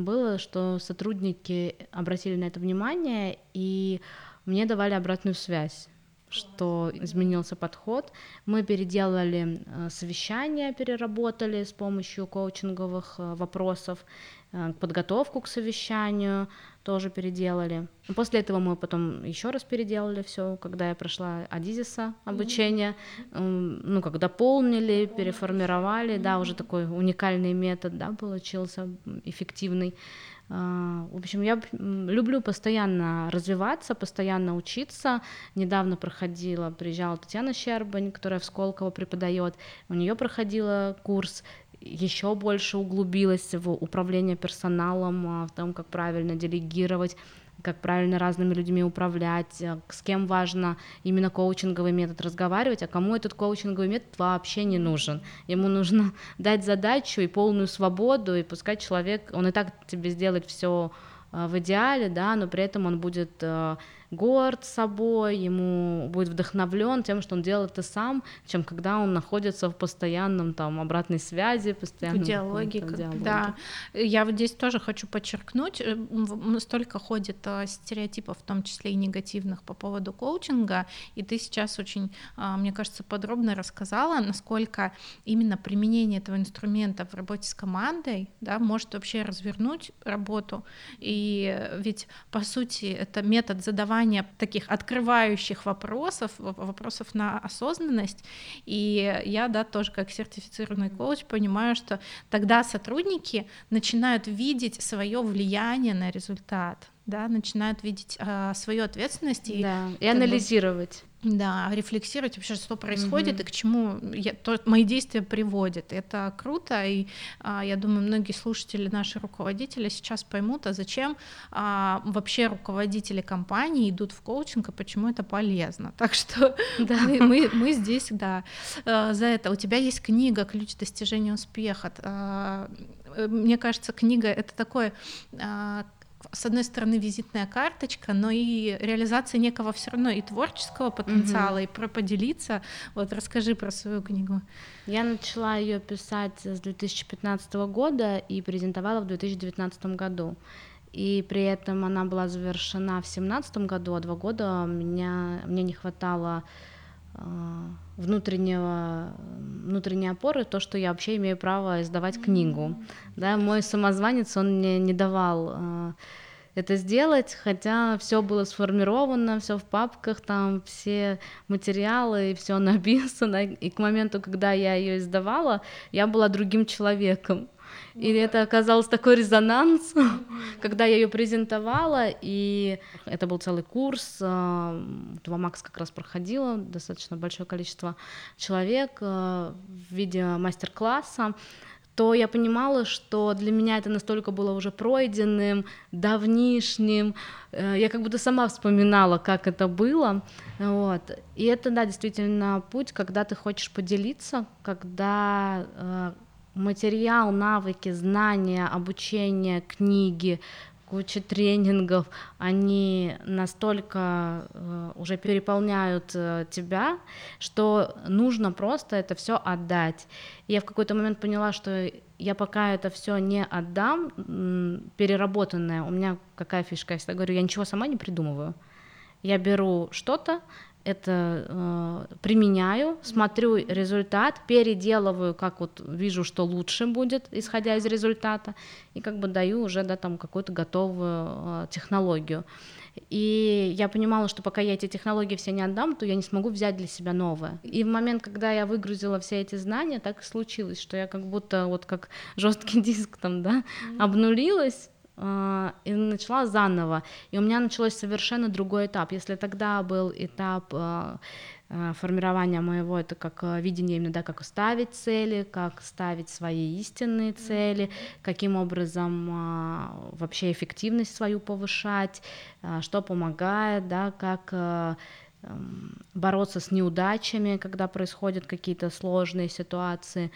было, что сотрудники обратили на это внимание и мне давали обратную связь что изменился подход. Мы переделали э, совещания, переработали с помощью коучинговых э, вопросов, э, подготовку к совещанию, тоже переделали. После этого мы потом еще раз переделали все, когда я прошла Адизиса обучение, mm-hmm. ну как дополнили, переформировали, да, уже такой уникальный метод, да, получился эффективный. А, в общем, я люблю постоянно развиваться, постоянно учиться. Недавно проходила, приезжала Татьяна Щербань, которая в Сколково преподает. У нее проходила курс еще больше углубилась в управление персоналом, а, в том, как правильно делегировать, как правильно разными людьми управлять, а, с кем важно именно коучинговый метод разговаривать, а кому этот коучинговый метод вообще не нужен. Ему нужно дать задачу и полную свободу, и пускай человек, он и так тебе сделает все а, в идеале, да, но при этом он будет горд собой, ему будет вдохновлен тем, что он делает это сам, чем когда он находится в постоянном там обратной связи, постоянном в диалоге. Как, диалоге. Да, я вот здесь тоже хочу подчеркнуть, э, столько ходит э, стереотипов, в том числе и негативных по поводу коучинга, и ты сейчас очень, а, мне кажется, подробно рассказала, насколько именно применение этого инструмента в работе с командой, да, может вообще развернуть работу, и ведь по сути это метод задавания задавание таких открывающих вопросов, вопросов на осознанность. И я, да, тоже как сертифицированный коуч понимаю, что тогда сотрудники начинают видеть свое влияние на результат да, начинают видеть э, свою ответственность и, да, и анализировать. Да, рефлексировать вообще, что происходит mm-hmm. и к чему я, то, мои действия приводят. Это круто, и а, я думаю, многие слушатели, наши руководители сейчас поймут, а зачем а, вообще руководители компании идут в коучинг, и почему это полезно. Так что да. мы, мы, мы здесь, да, э, за это. У тебя есть книга «Ключ достижения успеха». А, э, мне кажется, книга — это такое а, с одной стороны визитная карточка, но и реализация некого все равно и творческого потенциала, mm-hmm. и про поделиться. Вот расскажи про свою книгу. Я начала ее писать с 2015 года и презентовала в 2019 году. И при этом она была завершена в 2017 году, а два года меня, мне не хватало а, внутреннего, внутренней опоры, то, что я вообще имею право издавать книгу. Да, мой самозванец, он мне не давал а, это сделать, хотя все было сформировано, все в папках, там все материалы, и все написано. И к моменту, когда я ее издавала, я была другим человеком. И это оказалось такой резонанс, когда я ее презентовала, и это был целый курс, два Макс как раз проходила, достаточно большое количество человек э, в виде мастер-класса, то я понимала, что для меня это настолько было уже пройденным, давнишним. Э, я как будто сама вспоминала, как это было. Вот. И это, да, действительно путь, когда ты хочешь поделиться, когда э, материал, навыки, знания, обучение, книги, куча тренингов, они настолько э, уже переполняют э, тебя, что нужно просто это все отдать. Я в какой-то момент поняла, что я пока это все не отдам, переработанное, у меня какая фишка, я всегда говорю, я ничего сама не придумываю. Я беру что-то, это э, применяю, смотрю результат, переделываю, как вот вижу, что лучше будет, исходя из результата, и как бы даю уже да, там какую-то готовую э, технологию. И я понимала, что пока я эти технологии все не отдам, то я не смогу взять для себя новое. И в момент, когда я выгрузила все эти знания, так и случилось, что я как будто вот как жесткий диск там, да, обнулилась, и начала заново. И у меня началось совершенно другой этап. Если тогда был этап а, а, формирования моего, это как видение именно, да, как ставить цели, как ставить свои истинные цели, каким образом вообще эффективность свою повышать, что помогает, да, как бороться с неудачами, когда происходят какие-то сложные ситуации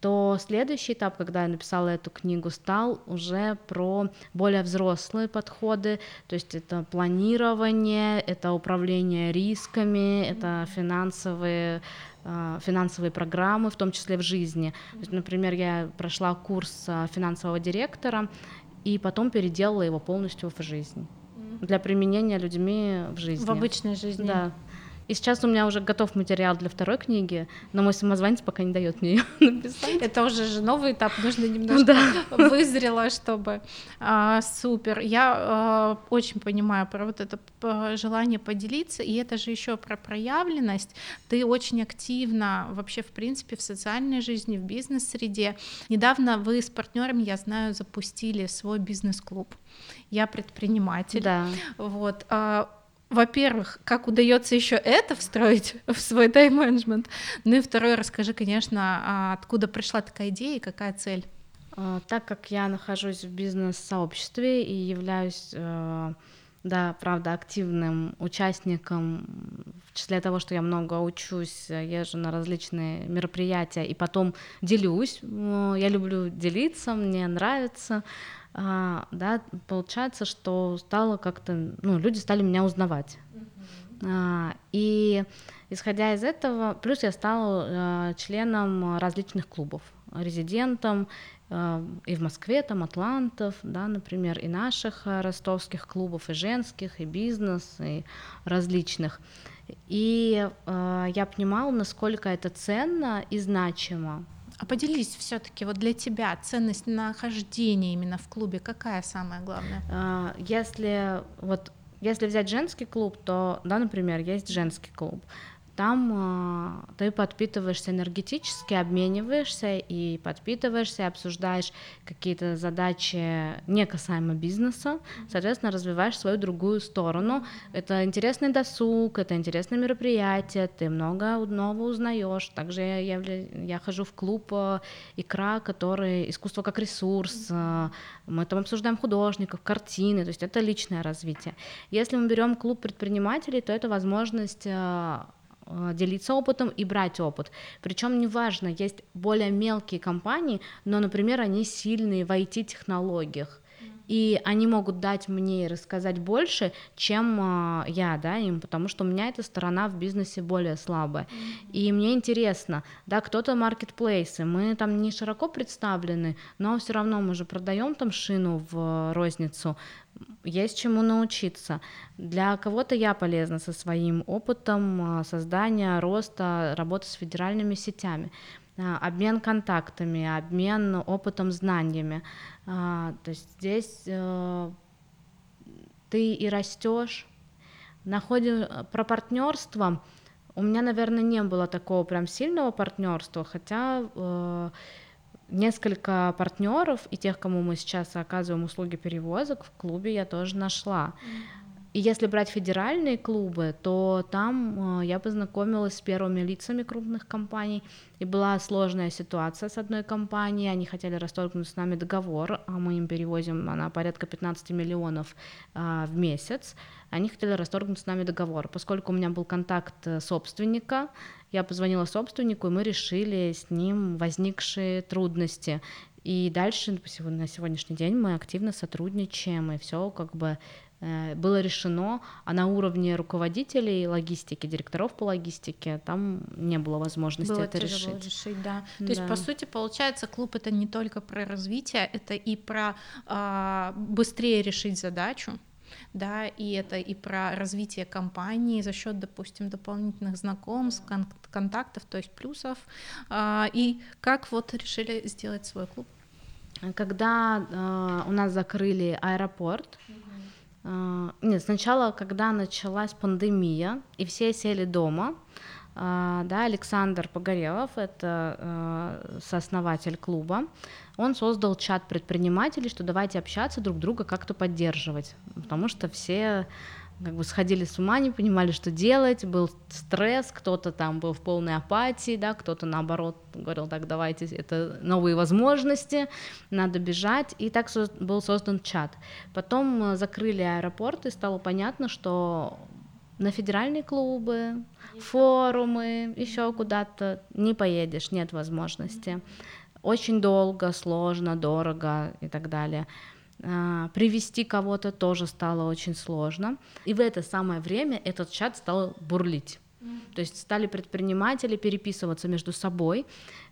то следующий этап, когда я написала эту книгу, стал уже про более взрослые подходы, то есть это планирование, это управление рисками, это финансовые а, финансовые программы, в том числе в жизни. То есть, например, я прошла курс а, финансового директора и потом переделала его полностью в жизнь для применения людьми в жизни. В обычной жизни. Да. И сейчас у меня уже готов материал для второй книги, но мой самозванец пока не дает мне ее написать. Это уже же новый этап, нужно немножко да. вызрело, чтобы а, супер. Я а, очень понимаю про вот это желание поделиться, и это же еще про проявленность. Ты очень активно вообще в принципе в социальной жизни, в бизнес-среде. Недавно вы с партнерами, я знаю, запустили свой бизнес-клуб. Я предприниматель. Да. Вот. А, во-первых, как удается еще это встроить в свой тайм-менеджмент, ну и второе, расскажи, конечно, а откуда пришла такая идея и какая цель? А, так как я нахожусь в бизнес-сообществе и являюсь, э, да, правда, активным участником, в числе того, что я много учусь, езжу на различные мероприятия и потом делюсь, я люблю делиться, мне нравится, а, да, получается, что стало как-то, ну, люди стали меня узнавать. А, и исходя из этого, плюс я стала а, членом различных клубов, резидентом а, и в Москве, там Атлантов, да, например, и наших а, ростовских клубов, и женских, и бизнес, и различных. И э, я понимала, насколько это ценно и значимо. А поделись все-таки вот для тебя ценность нахождения именно в клубе какая самая главная? А, если вот если взять женский клуб, то, да, например, есть женский клуб там э, ты подпитываешься энергетически, обмениваешься и подпитываешься, обсуждаешь какие-то задачи не касаемо бизнеса, соответственно, развиваешь свою другую сторону. Это интересный досуг, это интересное мероприятие, ты много нового узнаешь. Также я, я, я хожу в клуб э, «Икра», который «Искусство как ресурс», э, мы там обсуждаем художников, картины, то есть это личное развитие. Если мы берем клуб предпринимателей, то это возможность делиться опытом и брать опыт. Причем неважно, есть более мелкие компании, но, например, они сильные в IT-технологиях. И они могут дать мне и рассказать больше, чем э, я, да, им, потому что у меня эта сторона в бизнесе более слабая. И мне интересно, да, кто-то маркетплейсы, мы там не широко представлены, но все равно мы же продаем там шину в розницу, есть чему научиться. Для кого-то я полезна со своим опытом а, создания, роста, работы с федеральными сетями а, обмен контактами, обмен опытом, знаниями. А, то есть здесь э, ты и растешь. Находим про партнерство. У меня, наверное, не было такого прям сильного партнерства, хотя э, несколько партнеров и тех, кому мы сейчас оказываем услуги перевозок в клубе, я тоже нашла. И если брать федеральные клубы, то там э, я познакомилась с первыми лицами крупных компаний, и была сложная ситуация с одной компанией, они хотели расторгнуть с нами договор, а мы им перевозим на порядка 15 миллионов а, в месяц, они хотели расторгнуть с нами договор. Поскольку у меня был контакт э, собственника, я позвонила собственнику, и мы решили с ним возникшие трудности. И дальше на сегодняшний день мы активно сотрудничаем, и все как бы было решено, а на уровне руководителей логистики, директоров по логистике, там не было возможности было это решить. решить да. То да. есть, по сути, получается, клуб это не только про развитие, это и про а, быстрее решить задачу, да, и это и про развитие компании за счет, допустим, дополнительных знакомств, кон- контактов, то есть плюсов. А, и как вот решили сделать свой клуб? Когда э, у нас закрыли аэропорт, mm-hmm нет, сначала, когда началась пандемия, и все сели дома, а, да, Александр Погорелов, это а, сооснователь клуба, он создал чат предпринимателей, что давайте общаться друг друга, как-то поддерживать, потому что все как бы сходили с ума, не понимали, что делать, был стресс, кто-то там был в полной апатии, да, кто-то наоборот говорил, так, давайте, это новые возможности, надо бежать, и так был создан чат. Потом э, закрыли аэропорт, и стало понятно, что на федеральные клубы, форумы, еще куда-то не поедешь, нет возможности. Очень долго, сложно, дорого и так далее. А, привести кого-то тоже стало очень сложно. И в это самое время этот чат стал бурлить. То есть стали предприниматели переписываться между собой,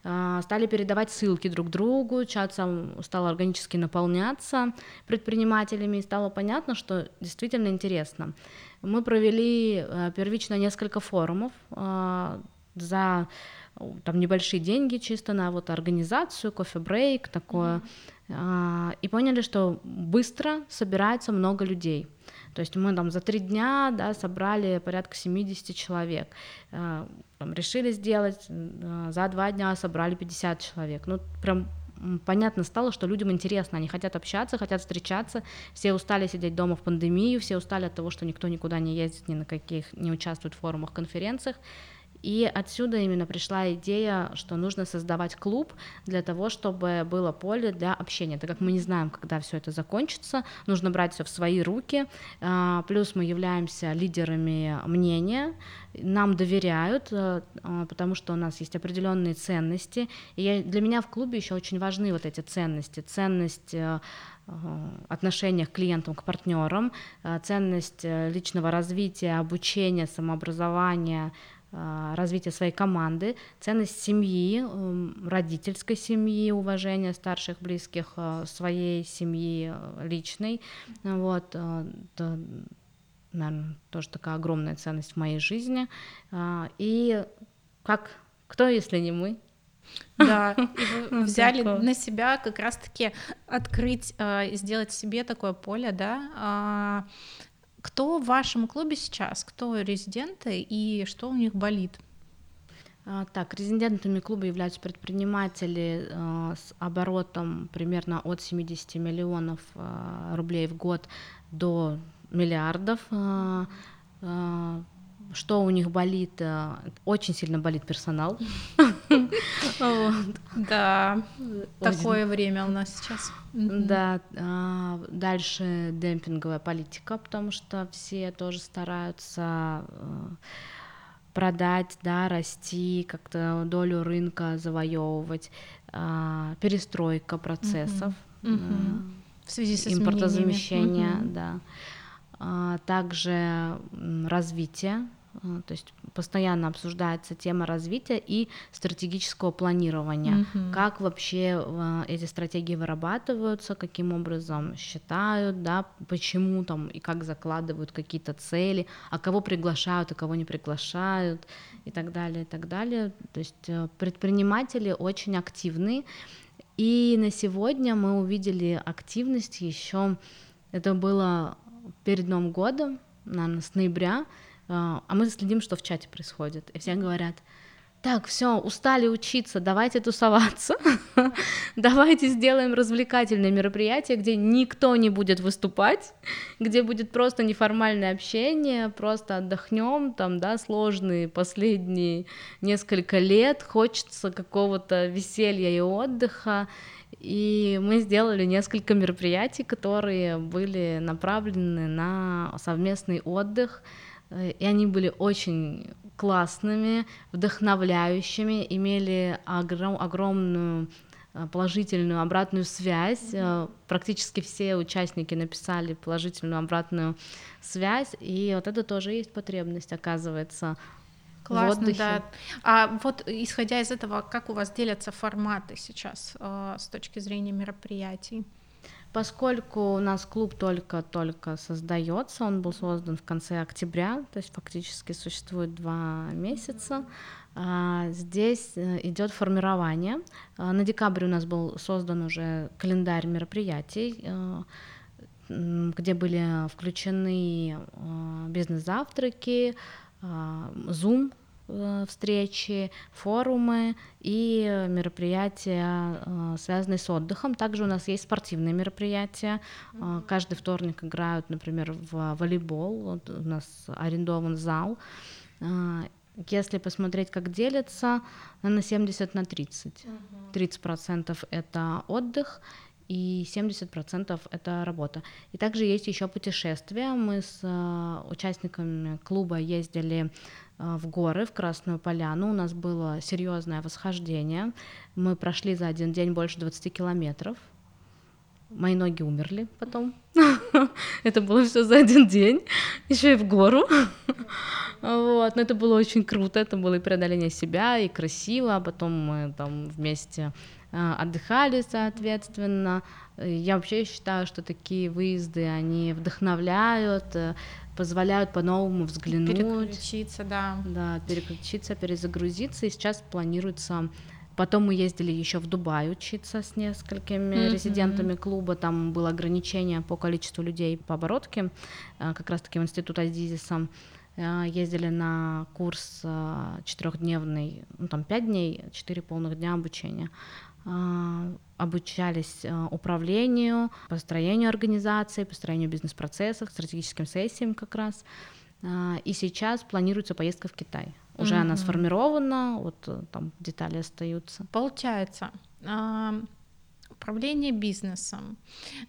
а, стали передавать ссылки друг другу, чат сам стал органически наполняться предпринимателями, и стало понятно, что действительно интересно. Мы провели а, первично несколько форумов за там небольшие деньги чисто на вот организацию, кофе-брейк, такое. Mm-hmm. И поняли, что быстро собирается много людей. То есть мы там за три дня да, собрали порядка 70 человек. А, там, решили сделать, а, за два дня собрали 50 человек. Ну, прям понятно стало, что людям интересно, они хотят общаться, хотят встречаться, все устали сидеть дома в пандемию, все устали от того, что никто никуда не ездит, ни на каких, не участвует в форумах, конференциях, и отсюда именно пришла идея, что нужно создавать клуб для того, чтобы было поле для общения. Так как мы не знаем, когда все это закончится, нужно брать все в свои руки. А, плюс мы являемся лидерами мнения, нам доверяют, э, а, потому что у нас есть определенные ценности. И для меня в клубе еще очень важны вот эти ценности. Ценность э, э, отношения к клиентам, к партнерам, ценность личного развития, обучения, самообразования, развитие своей команды, ценность семьи, родительской семьи, уважение старших, близких, а, своей семьи личной. Вот, а, это, наверное, тоже такая огромная ценность в моей жизни. И как, кто, если не мы? Да, и вы взяли на себя как раз-таки открыть, сделать себе такое поле, да, кто в вашем клубе сейчас? Кто резиденты и что у них болит? А, так, резидентами клуба являются предприниматели э, с оборотом примерно от 70 миллионов э, рублей в год до миллиардов. Э, что у них болит? Очень сильно болит персонал. Да, такое время у нас сейчас. Да, а, дальше демпинговая политика, потому что все тоже стараются э, продать, да, расти, как-то долю рынка завоевывать, а, перестройка процессов э, в связи с импортозамещения, да, а, также развитие то есть постоянно обсуждается тема развития и стратегического планирования. Mm-hmm. Как вообще а, эти стратегии вырабатываются, каким образом считают, да, почему там и как закладывают какие-то цели, а кого приглашают, а кого не приглашают и так далее, и так далее. То есть э, предприниматели очень активны. И на сегодня мы увидели активность еще, это было перед Новым годом, наверное, с ноября, а, а мы следим, что в чате происходит. И все говорят, так, все, устали учиться, давайте тусоваться, давайте сделаем развлекательное мероприятие, где никто не будет выступать, где будет просто неформальное общение, просто отдохнем, там, да, сложные последние несколько лет, хочется какого-то веселья и отдыха, и мы сделали несколько мероприятий, которые были направлены на совместный отдых, и они были очень классными, вдохновляющими, имели огром, огромную э, положительную обратную связь. Mm-hmm. Практически все участники написали положительную обратную связь, и вот это тоже есть потребность, оказывается. Классно, в да. А вот исходя из этого, как у вас делятся форматы сейчас э, с точки зрения мероприятий? Поскольку у нас клуб только-только создается, он был создан в конце октября, то есть фактически существует два месяца, а, здесь э, идет формирование. А, на декабре у нас был создан уже календарь мероприятий, э, где были включены э, бизнес-завтраки, Zoom Э, встречи, форумы и мероприятия, э, связанные с отдыхом. Также у нас есть спортивные мероприятия. Mm-hmm. Каждый вторник играют, например, в волейбол. Вот у нас арендован зал. Если посмотреть, как делится, на 70 на 30. Mm-hmm. 30% это отдых, и 70% это работа. И также есть еще путешествия. Мы с участниками клуба ездили Э, в горы, в Красную Поляну. У нас было серьезное восхождение. Мы прошли за один день больше 20 километров. Мои ноги умерли потом. Это было все за один день, еще и в гору. Вот, но это было очень круто, это было и преодоление себя, и красиво, а потом мы там вместе отдыхали, соответственно. Я вообще считаю, что такие выезды, они вдохновляют, э, позволяют по-новому взглянуть. Переключиться, да. Да, переключиться, перезагрузиться. И сейчас планируется Потом мы ездили еще в Дубай учиться с несколькими mm-hmm. резидентами клуба. Там было ограничение по количеству людей по оборотке, э, как раз-таки в институт Азизиса. Э, ездили на курс э, четырехдневный, ну там пять дней, четыре полных дня обучения. А, обучались а, управлению, построению организации, построению бизнес-процессов, стратегическим сессиям как раз. А, и сейчас планируется поездка в Китай. Уже mm-hmm. она сформирована, вот э, там детали остаются. Получается, управление бизнесом,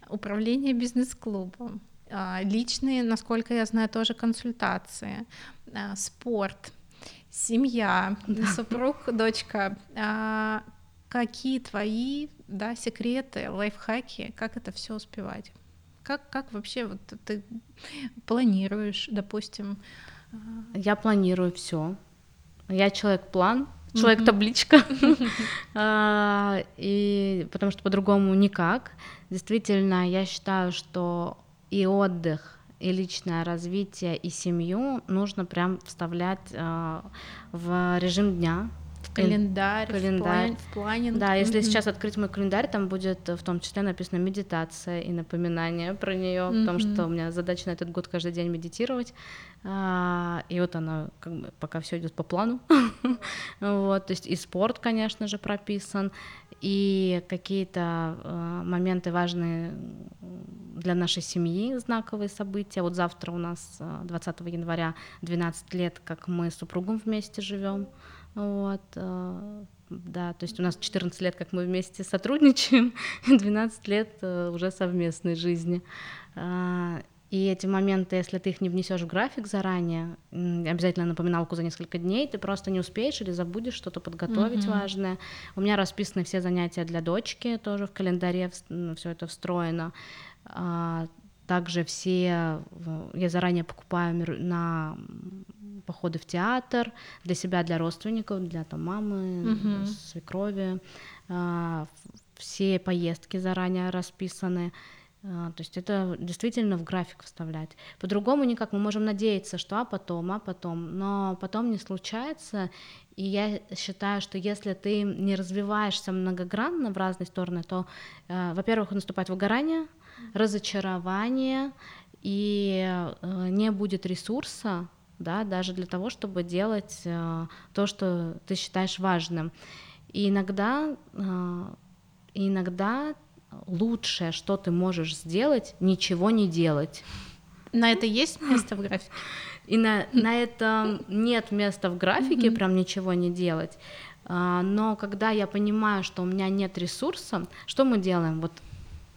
управление бизнес-клубом, личные, насколько я знаю, тоже консультации, спорт, семья, супруг, дочка какие твои да, секреты, лайфхаки, как это все успевать? Как, как вообще вот ты планируешь, допустим? А, Я планирую все. Я человек-план, человек-табличка, а, и потому что по-другому никак. Действительно, я считаю, что и отдых, и личное развитие, и семью нужно прям вставлять а, в режим дня, календарь, календарь. В, плане, в Да, если mm-hmm. сейчас открыть мой календарь, там будет в том числе написано медитация и напоминание про нее, mm-hmm. потому что у меня задача на этот год каждый день медитировать. А, и вот она как бы пока все идет по плану. вот, то есть и спорт, конечно же, прописан, и какие-то э, моменты важные для нашей семьи, знаковые события. Вот завтра у нас 20 э, января 12 лет, как мы с супругом вместе живем. Вот, э, да, то есть у нас 14 лет, как мы вместе сотрудничаем, 12 лет э, уже совместной жизни. А, и эти моменты, если ты их не внесешь в график заранее, обязательно напоминалку за несколько дней, ты просто не успеешь или забудешь что-то подготовить mm-hmm. важное. У меня расписаны все занятия для дочки, тоже в календаре все это встроено. Также все я заранее покупаю на походы в театр для себя, для родственников, для там мамы, угу. свекрови. А, все поездки заранее расписаны. А, то есть это действительно в график вставлять. По-другому никак. Мы можем надеяться, что а потом, а потом. Но потом не случается. И я считаю, что если ты не развиваешься многогранно в разные стороны, то, э, во-первых, наступает выгорание, разочарование, и э, не будет ресурса да, даже для того, чтобы делать э, то, что ты считаешь важным. И иногда, э, иногда лучшее, что ты можешь сделать, ничего не делать. На это есть место в графике? И на, на это нет места в графике, mm-hmm. прям ничего не делать. А, но когда я понимаю, что у меня нет ресурса, что мы делаем? Вот,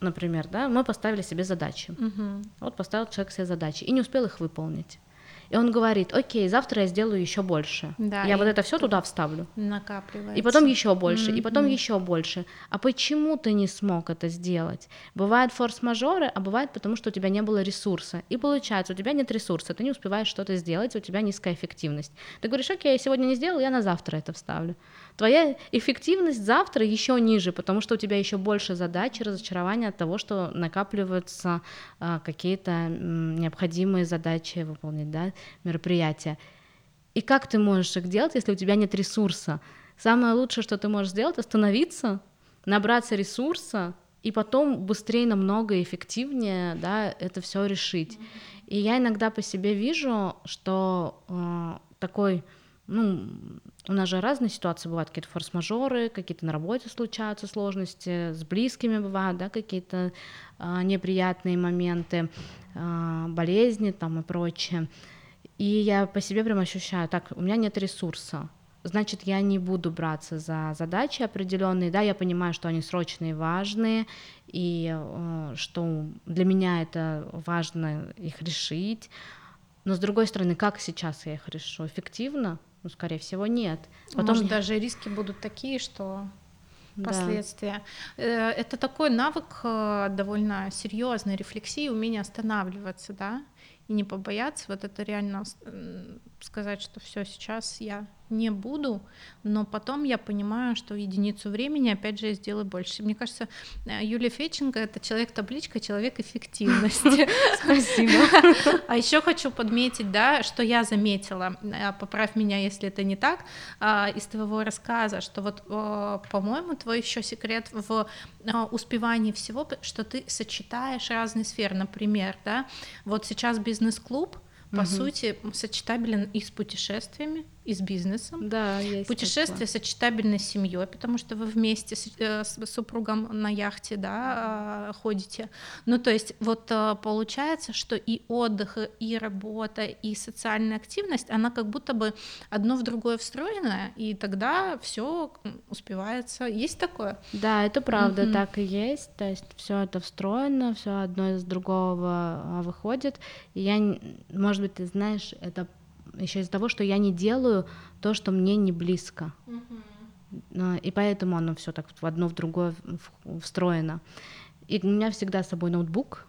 например, да, мы поставили себе задачи. Mm-hmm. Вот поставил человек себе задачи и не успел их выполнить. И он говорит, окей, завтра я сделаю еще больше. Да, я вот это все туда вставлю. Накапливается. И потом еще больше, mm-hmm. и потом еще больше. А почему ты не смог это сделать? Бывает форс-мажоры, а бывает потому, что у тебя не было ресурса. И получается, у тебя нет ресурса, ты не успеваешь что-то сделать, у тебя низкая эффективность. Ты говоришь, окей, я сегодня не сделал, я на завтра это вставлю. Твоя эффективность завтра еще ниже, потому что у тебя еще больше задач и разочарования от того, что накапливаются а, какие-то м, необходимые задачи выполнить, да, мероприятия. И как ты можешь их делать, если у тебя нет ресурса? Самое лучшее, что ты можешь сделать, остановиться, набраться ресурса и потом быстрее, намного эффективнее, да, это все решить. И я иногда по себе вижу, что э, такой ну, у нас же разные ситуации бывают, какие-то форс-мажоры, какие-то на работе случаются сложности, с близкими бывают, да, какие-то а, неприятные моменты, а, болезни там и прочее. И я по себе прям ощущаю, так, у меня нет ресурса, значит, я не буду браться за задачи определенные, да, я понимаю, что они срочные и важные, и э, что для меня это важно их решить, но с другой стороны, как сейчас я их решу? Эффективно? Ну, скорее всего, нет. Потом Может, даже риски будут такие, что последствия. Да. Э, это такой навык э, довольно серьезной рефлексии, умение останавливаться, да, и не побояться. Вот это реально сказать, что все сейчас я не буду, но потом я понимаю, что единицу времени, опять же, я сделаю больше. Мне кажется, э, Юлия Феченко — это человек-табличка, человек эффективности. Спасибо. А еще хочу подметить, да, что я заметила, э, поправь меня, если это не так, а, из твоего рассказа, что вот, э, по-моему, твой еще секрет в успевании всего, что ты сочетаешь разные сферы, например, да, вот сейчас бизнес-клуб, по угу. сути, сочетабелен и с путешествиями, и с бизнесом. Да, есть Путешествие такое. сочетабельно с семьей, потому что вы вместе с, э, с супругом на яхте, да, ходите. Ну, то есть вот э, получается, что и отдых, и работа, и социальная активность, она как будто бы одно в другое встроена, и тогда все успевается. Есть такое? Да, это правда, угу. так и есть. То есть все это встроено, все одно из другого а, выходит. И я, может быть, ты знаешь, это еще из-за того, что я не делаю то, что мне не близко. Mm-hmm. И поэтому оно все так в одно в другое встроено. И у меня всегда с собой ноутбук,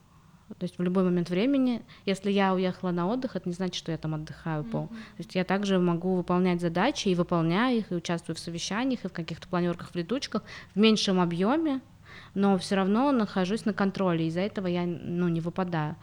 то есть в любой момент времени, если я уехала на отдых, это не значит, что я там отдыхаю mm-hmm. пол. То есть я также могу выполнять задачи и выполняю их, и участвую в совещаниях, и в каких-то планерках, в летучках в меньшем объеме, но все равно нахожусь на контроле, из-за этого я ну, не выпадаю.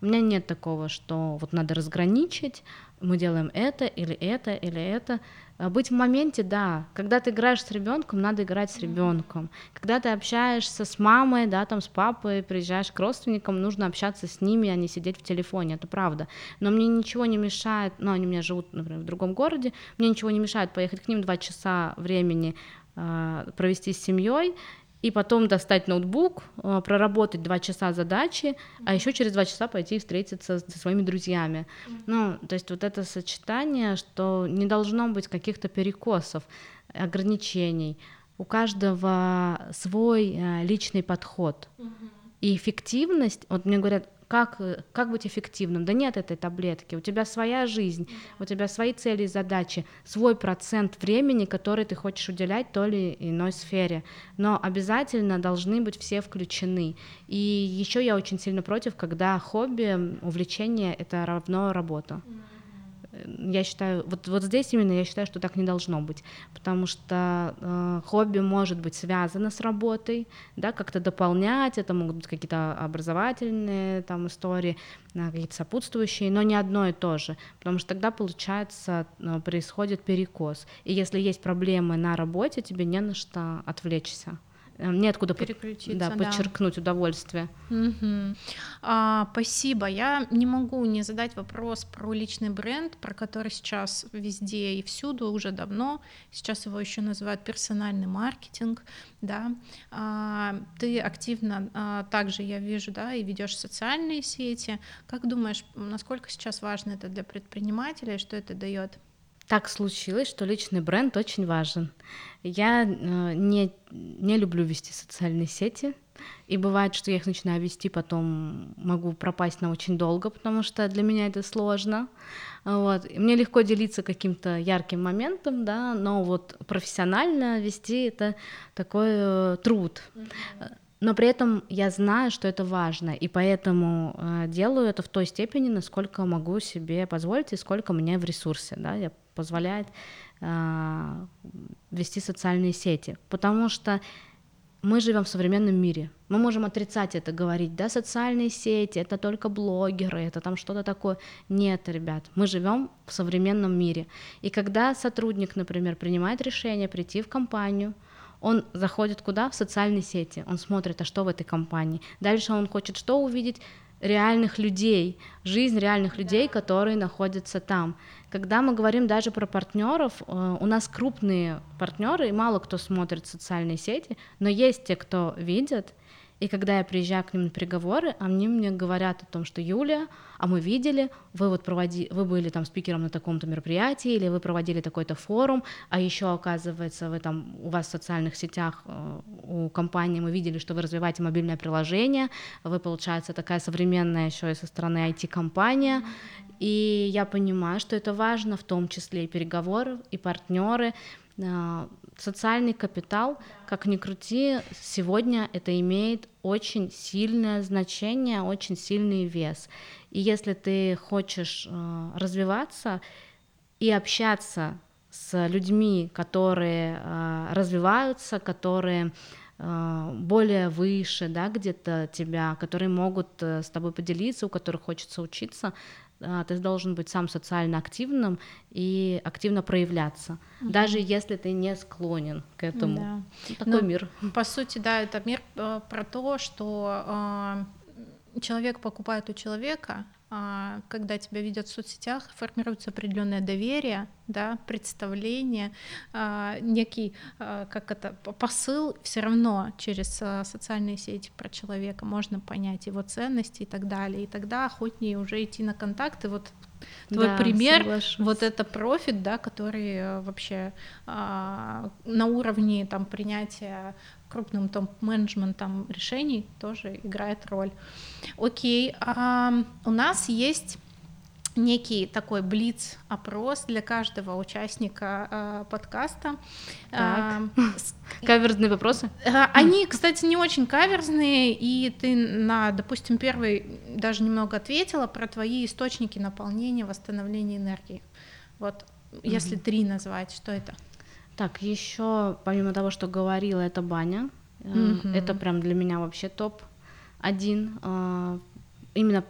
У меня нет такого, что вот надо разграничить, мы делаем это или это или это. А быть в моменте, да. Когда ты играешь с ребенком, надо играть с ребенком. Когда ты общаешься с мамой, да, там с папой, приезжаешь к родственникам, нужно общаться с ними, а не сидеть в телефоне, это правда. Но мне ничего не мешает, ну, они у меня живут, например, в другом городе, мне ничего не мешает поехать к ним два часа времени э, провести с семьей и потом достать ноутбук, э, проработать два часа задачи, а еще через два часа пойти встретиться со своими друзьями. Ну, то есть вот это сочетание, что не должно быть каких-то перекосов, ограничений. У каждого свой э, личный подход. И эффективность, вот мне говорят, как, как быть эффективным? Да нет этой таблетки. У тебя своя жизнь, у тебя свои цели и задачи, свой процент времени, который ты хочешь уделять той или иной сфере. Но обязательно должны быть все включены. И еще я очень сильно против, когда хобби, увлечение это равно работа. Mm я считаю, вот, вот здесь именно я считаю, что так не должно быть, потому что э, хобби может быть связано с работой, да, как-то дополнять, это могут быть какие-то образовательные там истории, э, какие-то сопутствующие, но не одно и то же, потому что тогда, получается, э, происходит перекос, и если есть проблемы на работе, тебе не на что отвлечься. э, неоткуда под- Переключиться, да, да. подчеркнуть удовольствие. Мгм. А, спасибо. Я не могу не задать вопрос про личный бренд, про который сейчас везде и всюду уже давно. Сейчас его еще называют персональный маркетинг, да. А, ты активно а, также я вижу, да, и ведешь социальные сети. Как думаешь, насколько сейчас важно это для предпринимателей, что это дает? Так случилось, что личный бренд очень важен. Я э, не, не люблю вести социальные сети, и бывает, что я их начинаю вести, потом могу пропасть на очень долго, потому что для меня это сложно. Вот. И мне легко делиться каким-то ярким моментом, да, но вот профессионально вести это такой э, труд. Но при этом я знаю, что это важно, и поэтому э, делаю это в той степени, насколько могу себе позволить и сколько мне в ресурсе, да, я позволяет э, вести социальные сети, потому что мы живем в современном мире. Мы можем отрицать это, говорить, да, социальные сети, это только блогеры, это там что-то такое. Нет, ребят, мы живем в современном мире. И когда сотрудник, например, принимает решение прийти в компанию, он заходит куда? В социальные сети. Он смотрит, а что в этой компании. Дальше он хочет что увидеть? реальных людей, жизнь реальных людей, которые находятся там. Когда мы говорим даже про партнеров, э, у нас крупные партнеры, и мало кто смотрит социальные сети, но есть те, кто видят, и когда я приезжаю к ним на переговоры, они мне говорят о том, что Юлия, а мы видели, вы вот проводи, вы были там спикером на таком-то мероприятии, или вы проводили такой-то форум, а еще оказывается, вы там у вас в социальных сетях э, у компании мы видели, что вы развиваете мобильное приложение, вы получается такая современная еще и со стороны IT-компания, и я понимаю, что это важно, в том числе и переговоры, и партнеры, э, социальный капитал, как ни крути, сегодня это имеет очень сильное значение, очень сильный вес. И если ты хочешь э, развиваться и общаться с людьми, которые э, развиваются, которые э, более выше, да, где-то тебя, которые могут э, с тобой поделиться, у которых хочется учиться, ты должен быть сам социально активным и активно проявляться, угу. даже если ты не склонен к этому. Да. Ну, такой ну, мир. По сути, да, это мир э, про то, что э, человек покупает у человека, а, когда тебя видят в соцсетях, формируется определенное доверие, да, представление, а, некий, а, как это, посыл все равно через социальные сети про человека можно понять его ценности и так далее. И тогда охотнее уже идти на контакты. Вот твой да, пример, соглашусь. вот это профит, да, который э, вообще на уровне там принятия крупным топ-менеджментом решений тоже играет роль. Окей, а у нас есть некий такой блиц-опрос для каждого участника э, подкаста. Так. Э, каверзные вопросы? Э, они, кстати, не очень каверзные, и ты на, допустим, первый даже немного ответила про твои источники наполнения, восстановления энергии. Вот, если три назвать, что это? Так, еще помимо того, что говорила, это баня. Mm-hmm. Это прям для меня вообще топ один. А, именно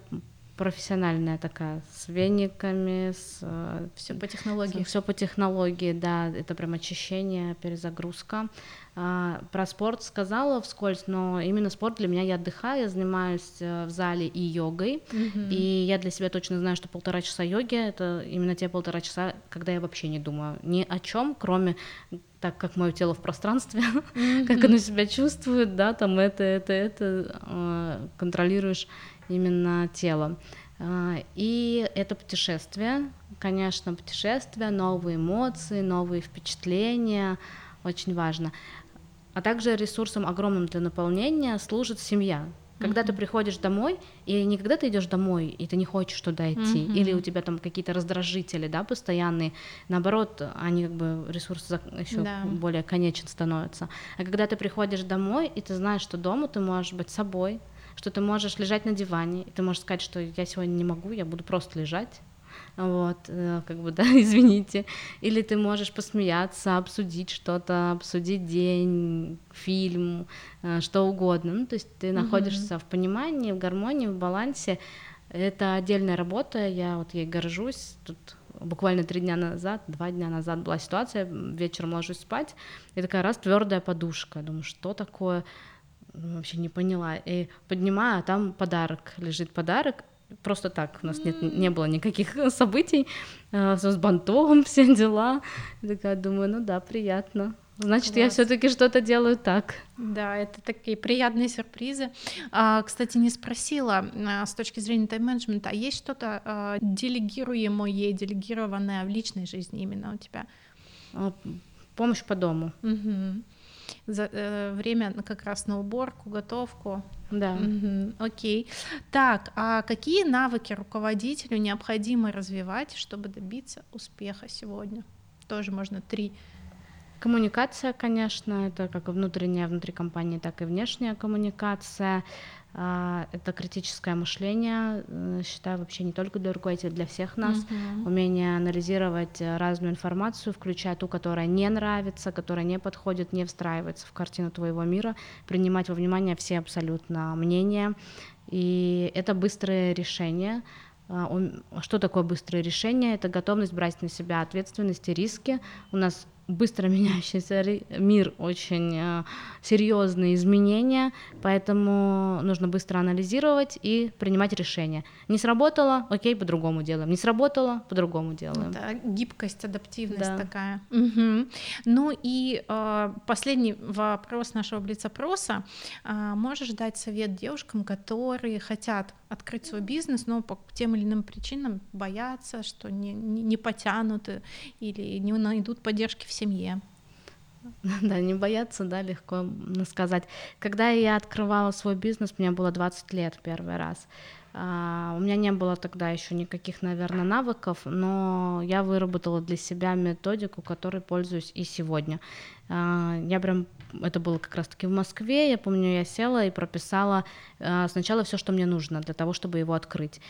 профессиональная такая, с вениками, с... Э, все по технологии. Все по технологии, да, это прям очищение, перезагрузка. А, про спорт сказала вскользь, но именно спорт для меня, я отдыхаю, я занимаюсь э, в зале и йогой, mm-hmm. и я для себя точно знаю, что полтора часа йоги — это именно те полтора часа, когда я вообще не думаю ни о чем, кроме так как мое тело в пространстве, mm-hmm. как оно себя чувствует, да, там это, это, это, э, контролируешь именно тело. А, и это путешествие, конечно, путешествие, новые эмоции, новые впечатления, очень важно. А также ресурсом огромным для наполнения служит семья. Когда mm-hmm. ты приходишь домой, и не когда ты идешь домой, и ты не хочешь туда идти, mm-hmm. или у тебя там какие-то раздражители, да, постоянные, наоборот, они как бы ресурс еще да. более конечен становится. А когда ты приходишь домой, и ты знаешь, что дома ты можешь быть собой, что ты можешь лежать на диване, и ты можешь сказать, что я сегодня не могу, я буду просто лежать, вот, э, как бы, да, извините, или ты можешь посмеяться, обсудить что-то, обсудить день, фильм, э, что угодно, ну, то есть ты находишься mm-hmm. в понимании, в гармонии, в балансе, Это отдельная работа, я вот ей горжусь. Тут буквально три дня назад, два дня назад была ситуация, вечером ложусь спать, и такая раз твердая подушка. Думаю, что такое? Вообще не поняла. И поднимаю, а там подарок, лежит подарок, просто так, у нас нет, не было никаких событий, э, с бантом, все дела. такая думаю, ну да, приятно. Значит, Класс. я все-таки что-то делаю так. Да, это такие приятные сюрпризы. А, кстати, не спросила а, с точки зрения тайм-менеджмента, а есть что-то а, делегируемое, делегированное в личной жизни именно у тебя? А, помощь по дому. Угу. За, э, время как раз на уборку, готовку. Да. Угу, окей. Так, а какие навыки руководителю необходимо развивать, чтобы добиться успеха сегодня? Тоже можно три Коммуникация, конечно, это как внутренняя внутри компании, так и внешняя коммуникация. А, это критическое мышление, э, считаю, вообще не только для руководителей, для всех нас. Uh-huh. Умение анализировать э, разную информацию, включая ту, которая не нравится, которая не подходит, не встраивается в картину твоего мира, принимать во внимание все абсолютно мнения. И это быстрое решение. А, что такое быстрое решение? Это готовность брать на себя ответственность и риски. У нас быстро меняющийся мир, очень э, серьезные изменения, поэтому нужно быстро анализировать и принимать решения. Не сработало, окей, по-другому делаем. Не сработало, по-другому делаем. Да, гибкость, адаптивность да. такая. Угу. Ну и э, последний вопрос нашего блиц-опроса. Э, можешь дать совет девушкам, которые хотят открыть свой бизнес, но по тем или иным причинам боятся, что не, не, не потянут или не найдут поддержки в семье. Да, не бояться, да, легко сказать. Когда я открывала свой бизнес, мне было 20 лет первый раз. Uh, у меня не было тогда еще никаких, наверное, навыков, но я выработала для себя методику, которой пользуюсь и сегодня. Uh, я прям, это было как раз-таки в Москве, я помню, я села и прописала uh, сначала все, что мне нужно для того, чтобы его открыть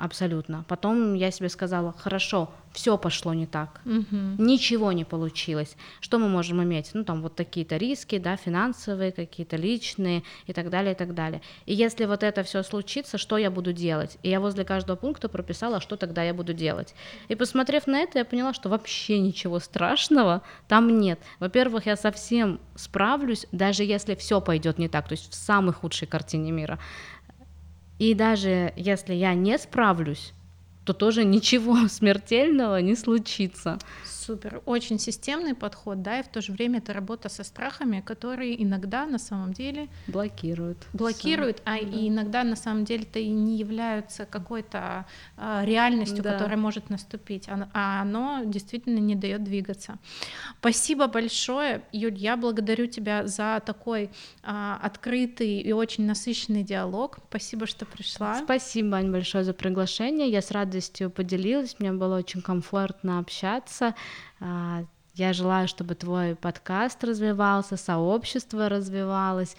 абсолютно. Потом я себе сказала, хорошо, все пошло не так, угу. ничего не получилось. Что мы можем иметь? Ну, там вот такие-то риски, да, финансовые, какие-то личные и так далее, и так далее. И если вот это все случится, что я буду делать? И я возле каждого пункта прописала, что тогда я буду делать. И посмотрев на это, я поняла, что вообще ничего страшного там нет. Во-первых, я совсем справлюсь, даже если все пойдет не так, то есть в самой худшей картине мира. И даже если я не справлюсь, то тоже ничего смертельного не случится. Супер, очень системный подход, да, и в то же время это работа со страхами, которые иногда на самом деле блокируют. Блокируют, а да. и иногда на самом деле-то и не являются какой-то а, реальностью, да. которая может наступить, а, а оно действительно не дает двигаться. Спасибо большое, Юль, я благодарю тебя за такой а, открытый и очень насыщенный диалог. Спасибо, что пришла. Спасибо, Ань, большое за приглашение. Я с радостью поделилась, мне было очень комфортно общаться. А, я желаю, чтобы твой подкаст развивался, сообщество развивалось.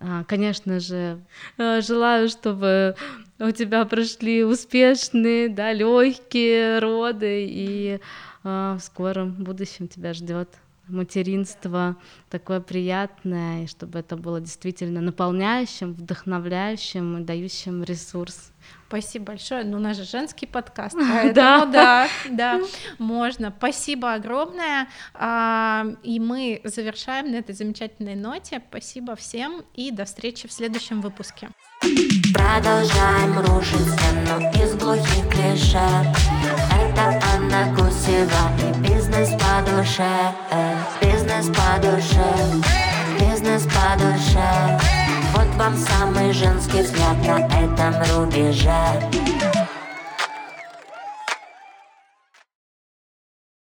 А, конечно же, э, желаю, чтобы у тебя прошли успешные, да, легкие роды, и а, в скором будущем тебя ждет материнство такое приятное, и чтобы это было действительно наполняющим, вдохновляющим и дающим ресурс. Спасибо большое. Ну, у нас же женский подкаст, поэтому да, да, можно. Спасибо огромное. А, и мы завершаем на этой замечательной ноте. Спасибо всем и до встречи в следующем выпуске. Продолжаем рушить стену из глухих клише Это Анна Гусева и бизнес по душе Бизнес по душе, бизнес по душе. Вот вам самый женский взгляд на этом рубеже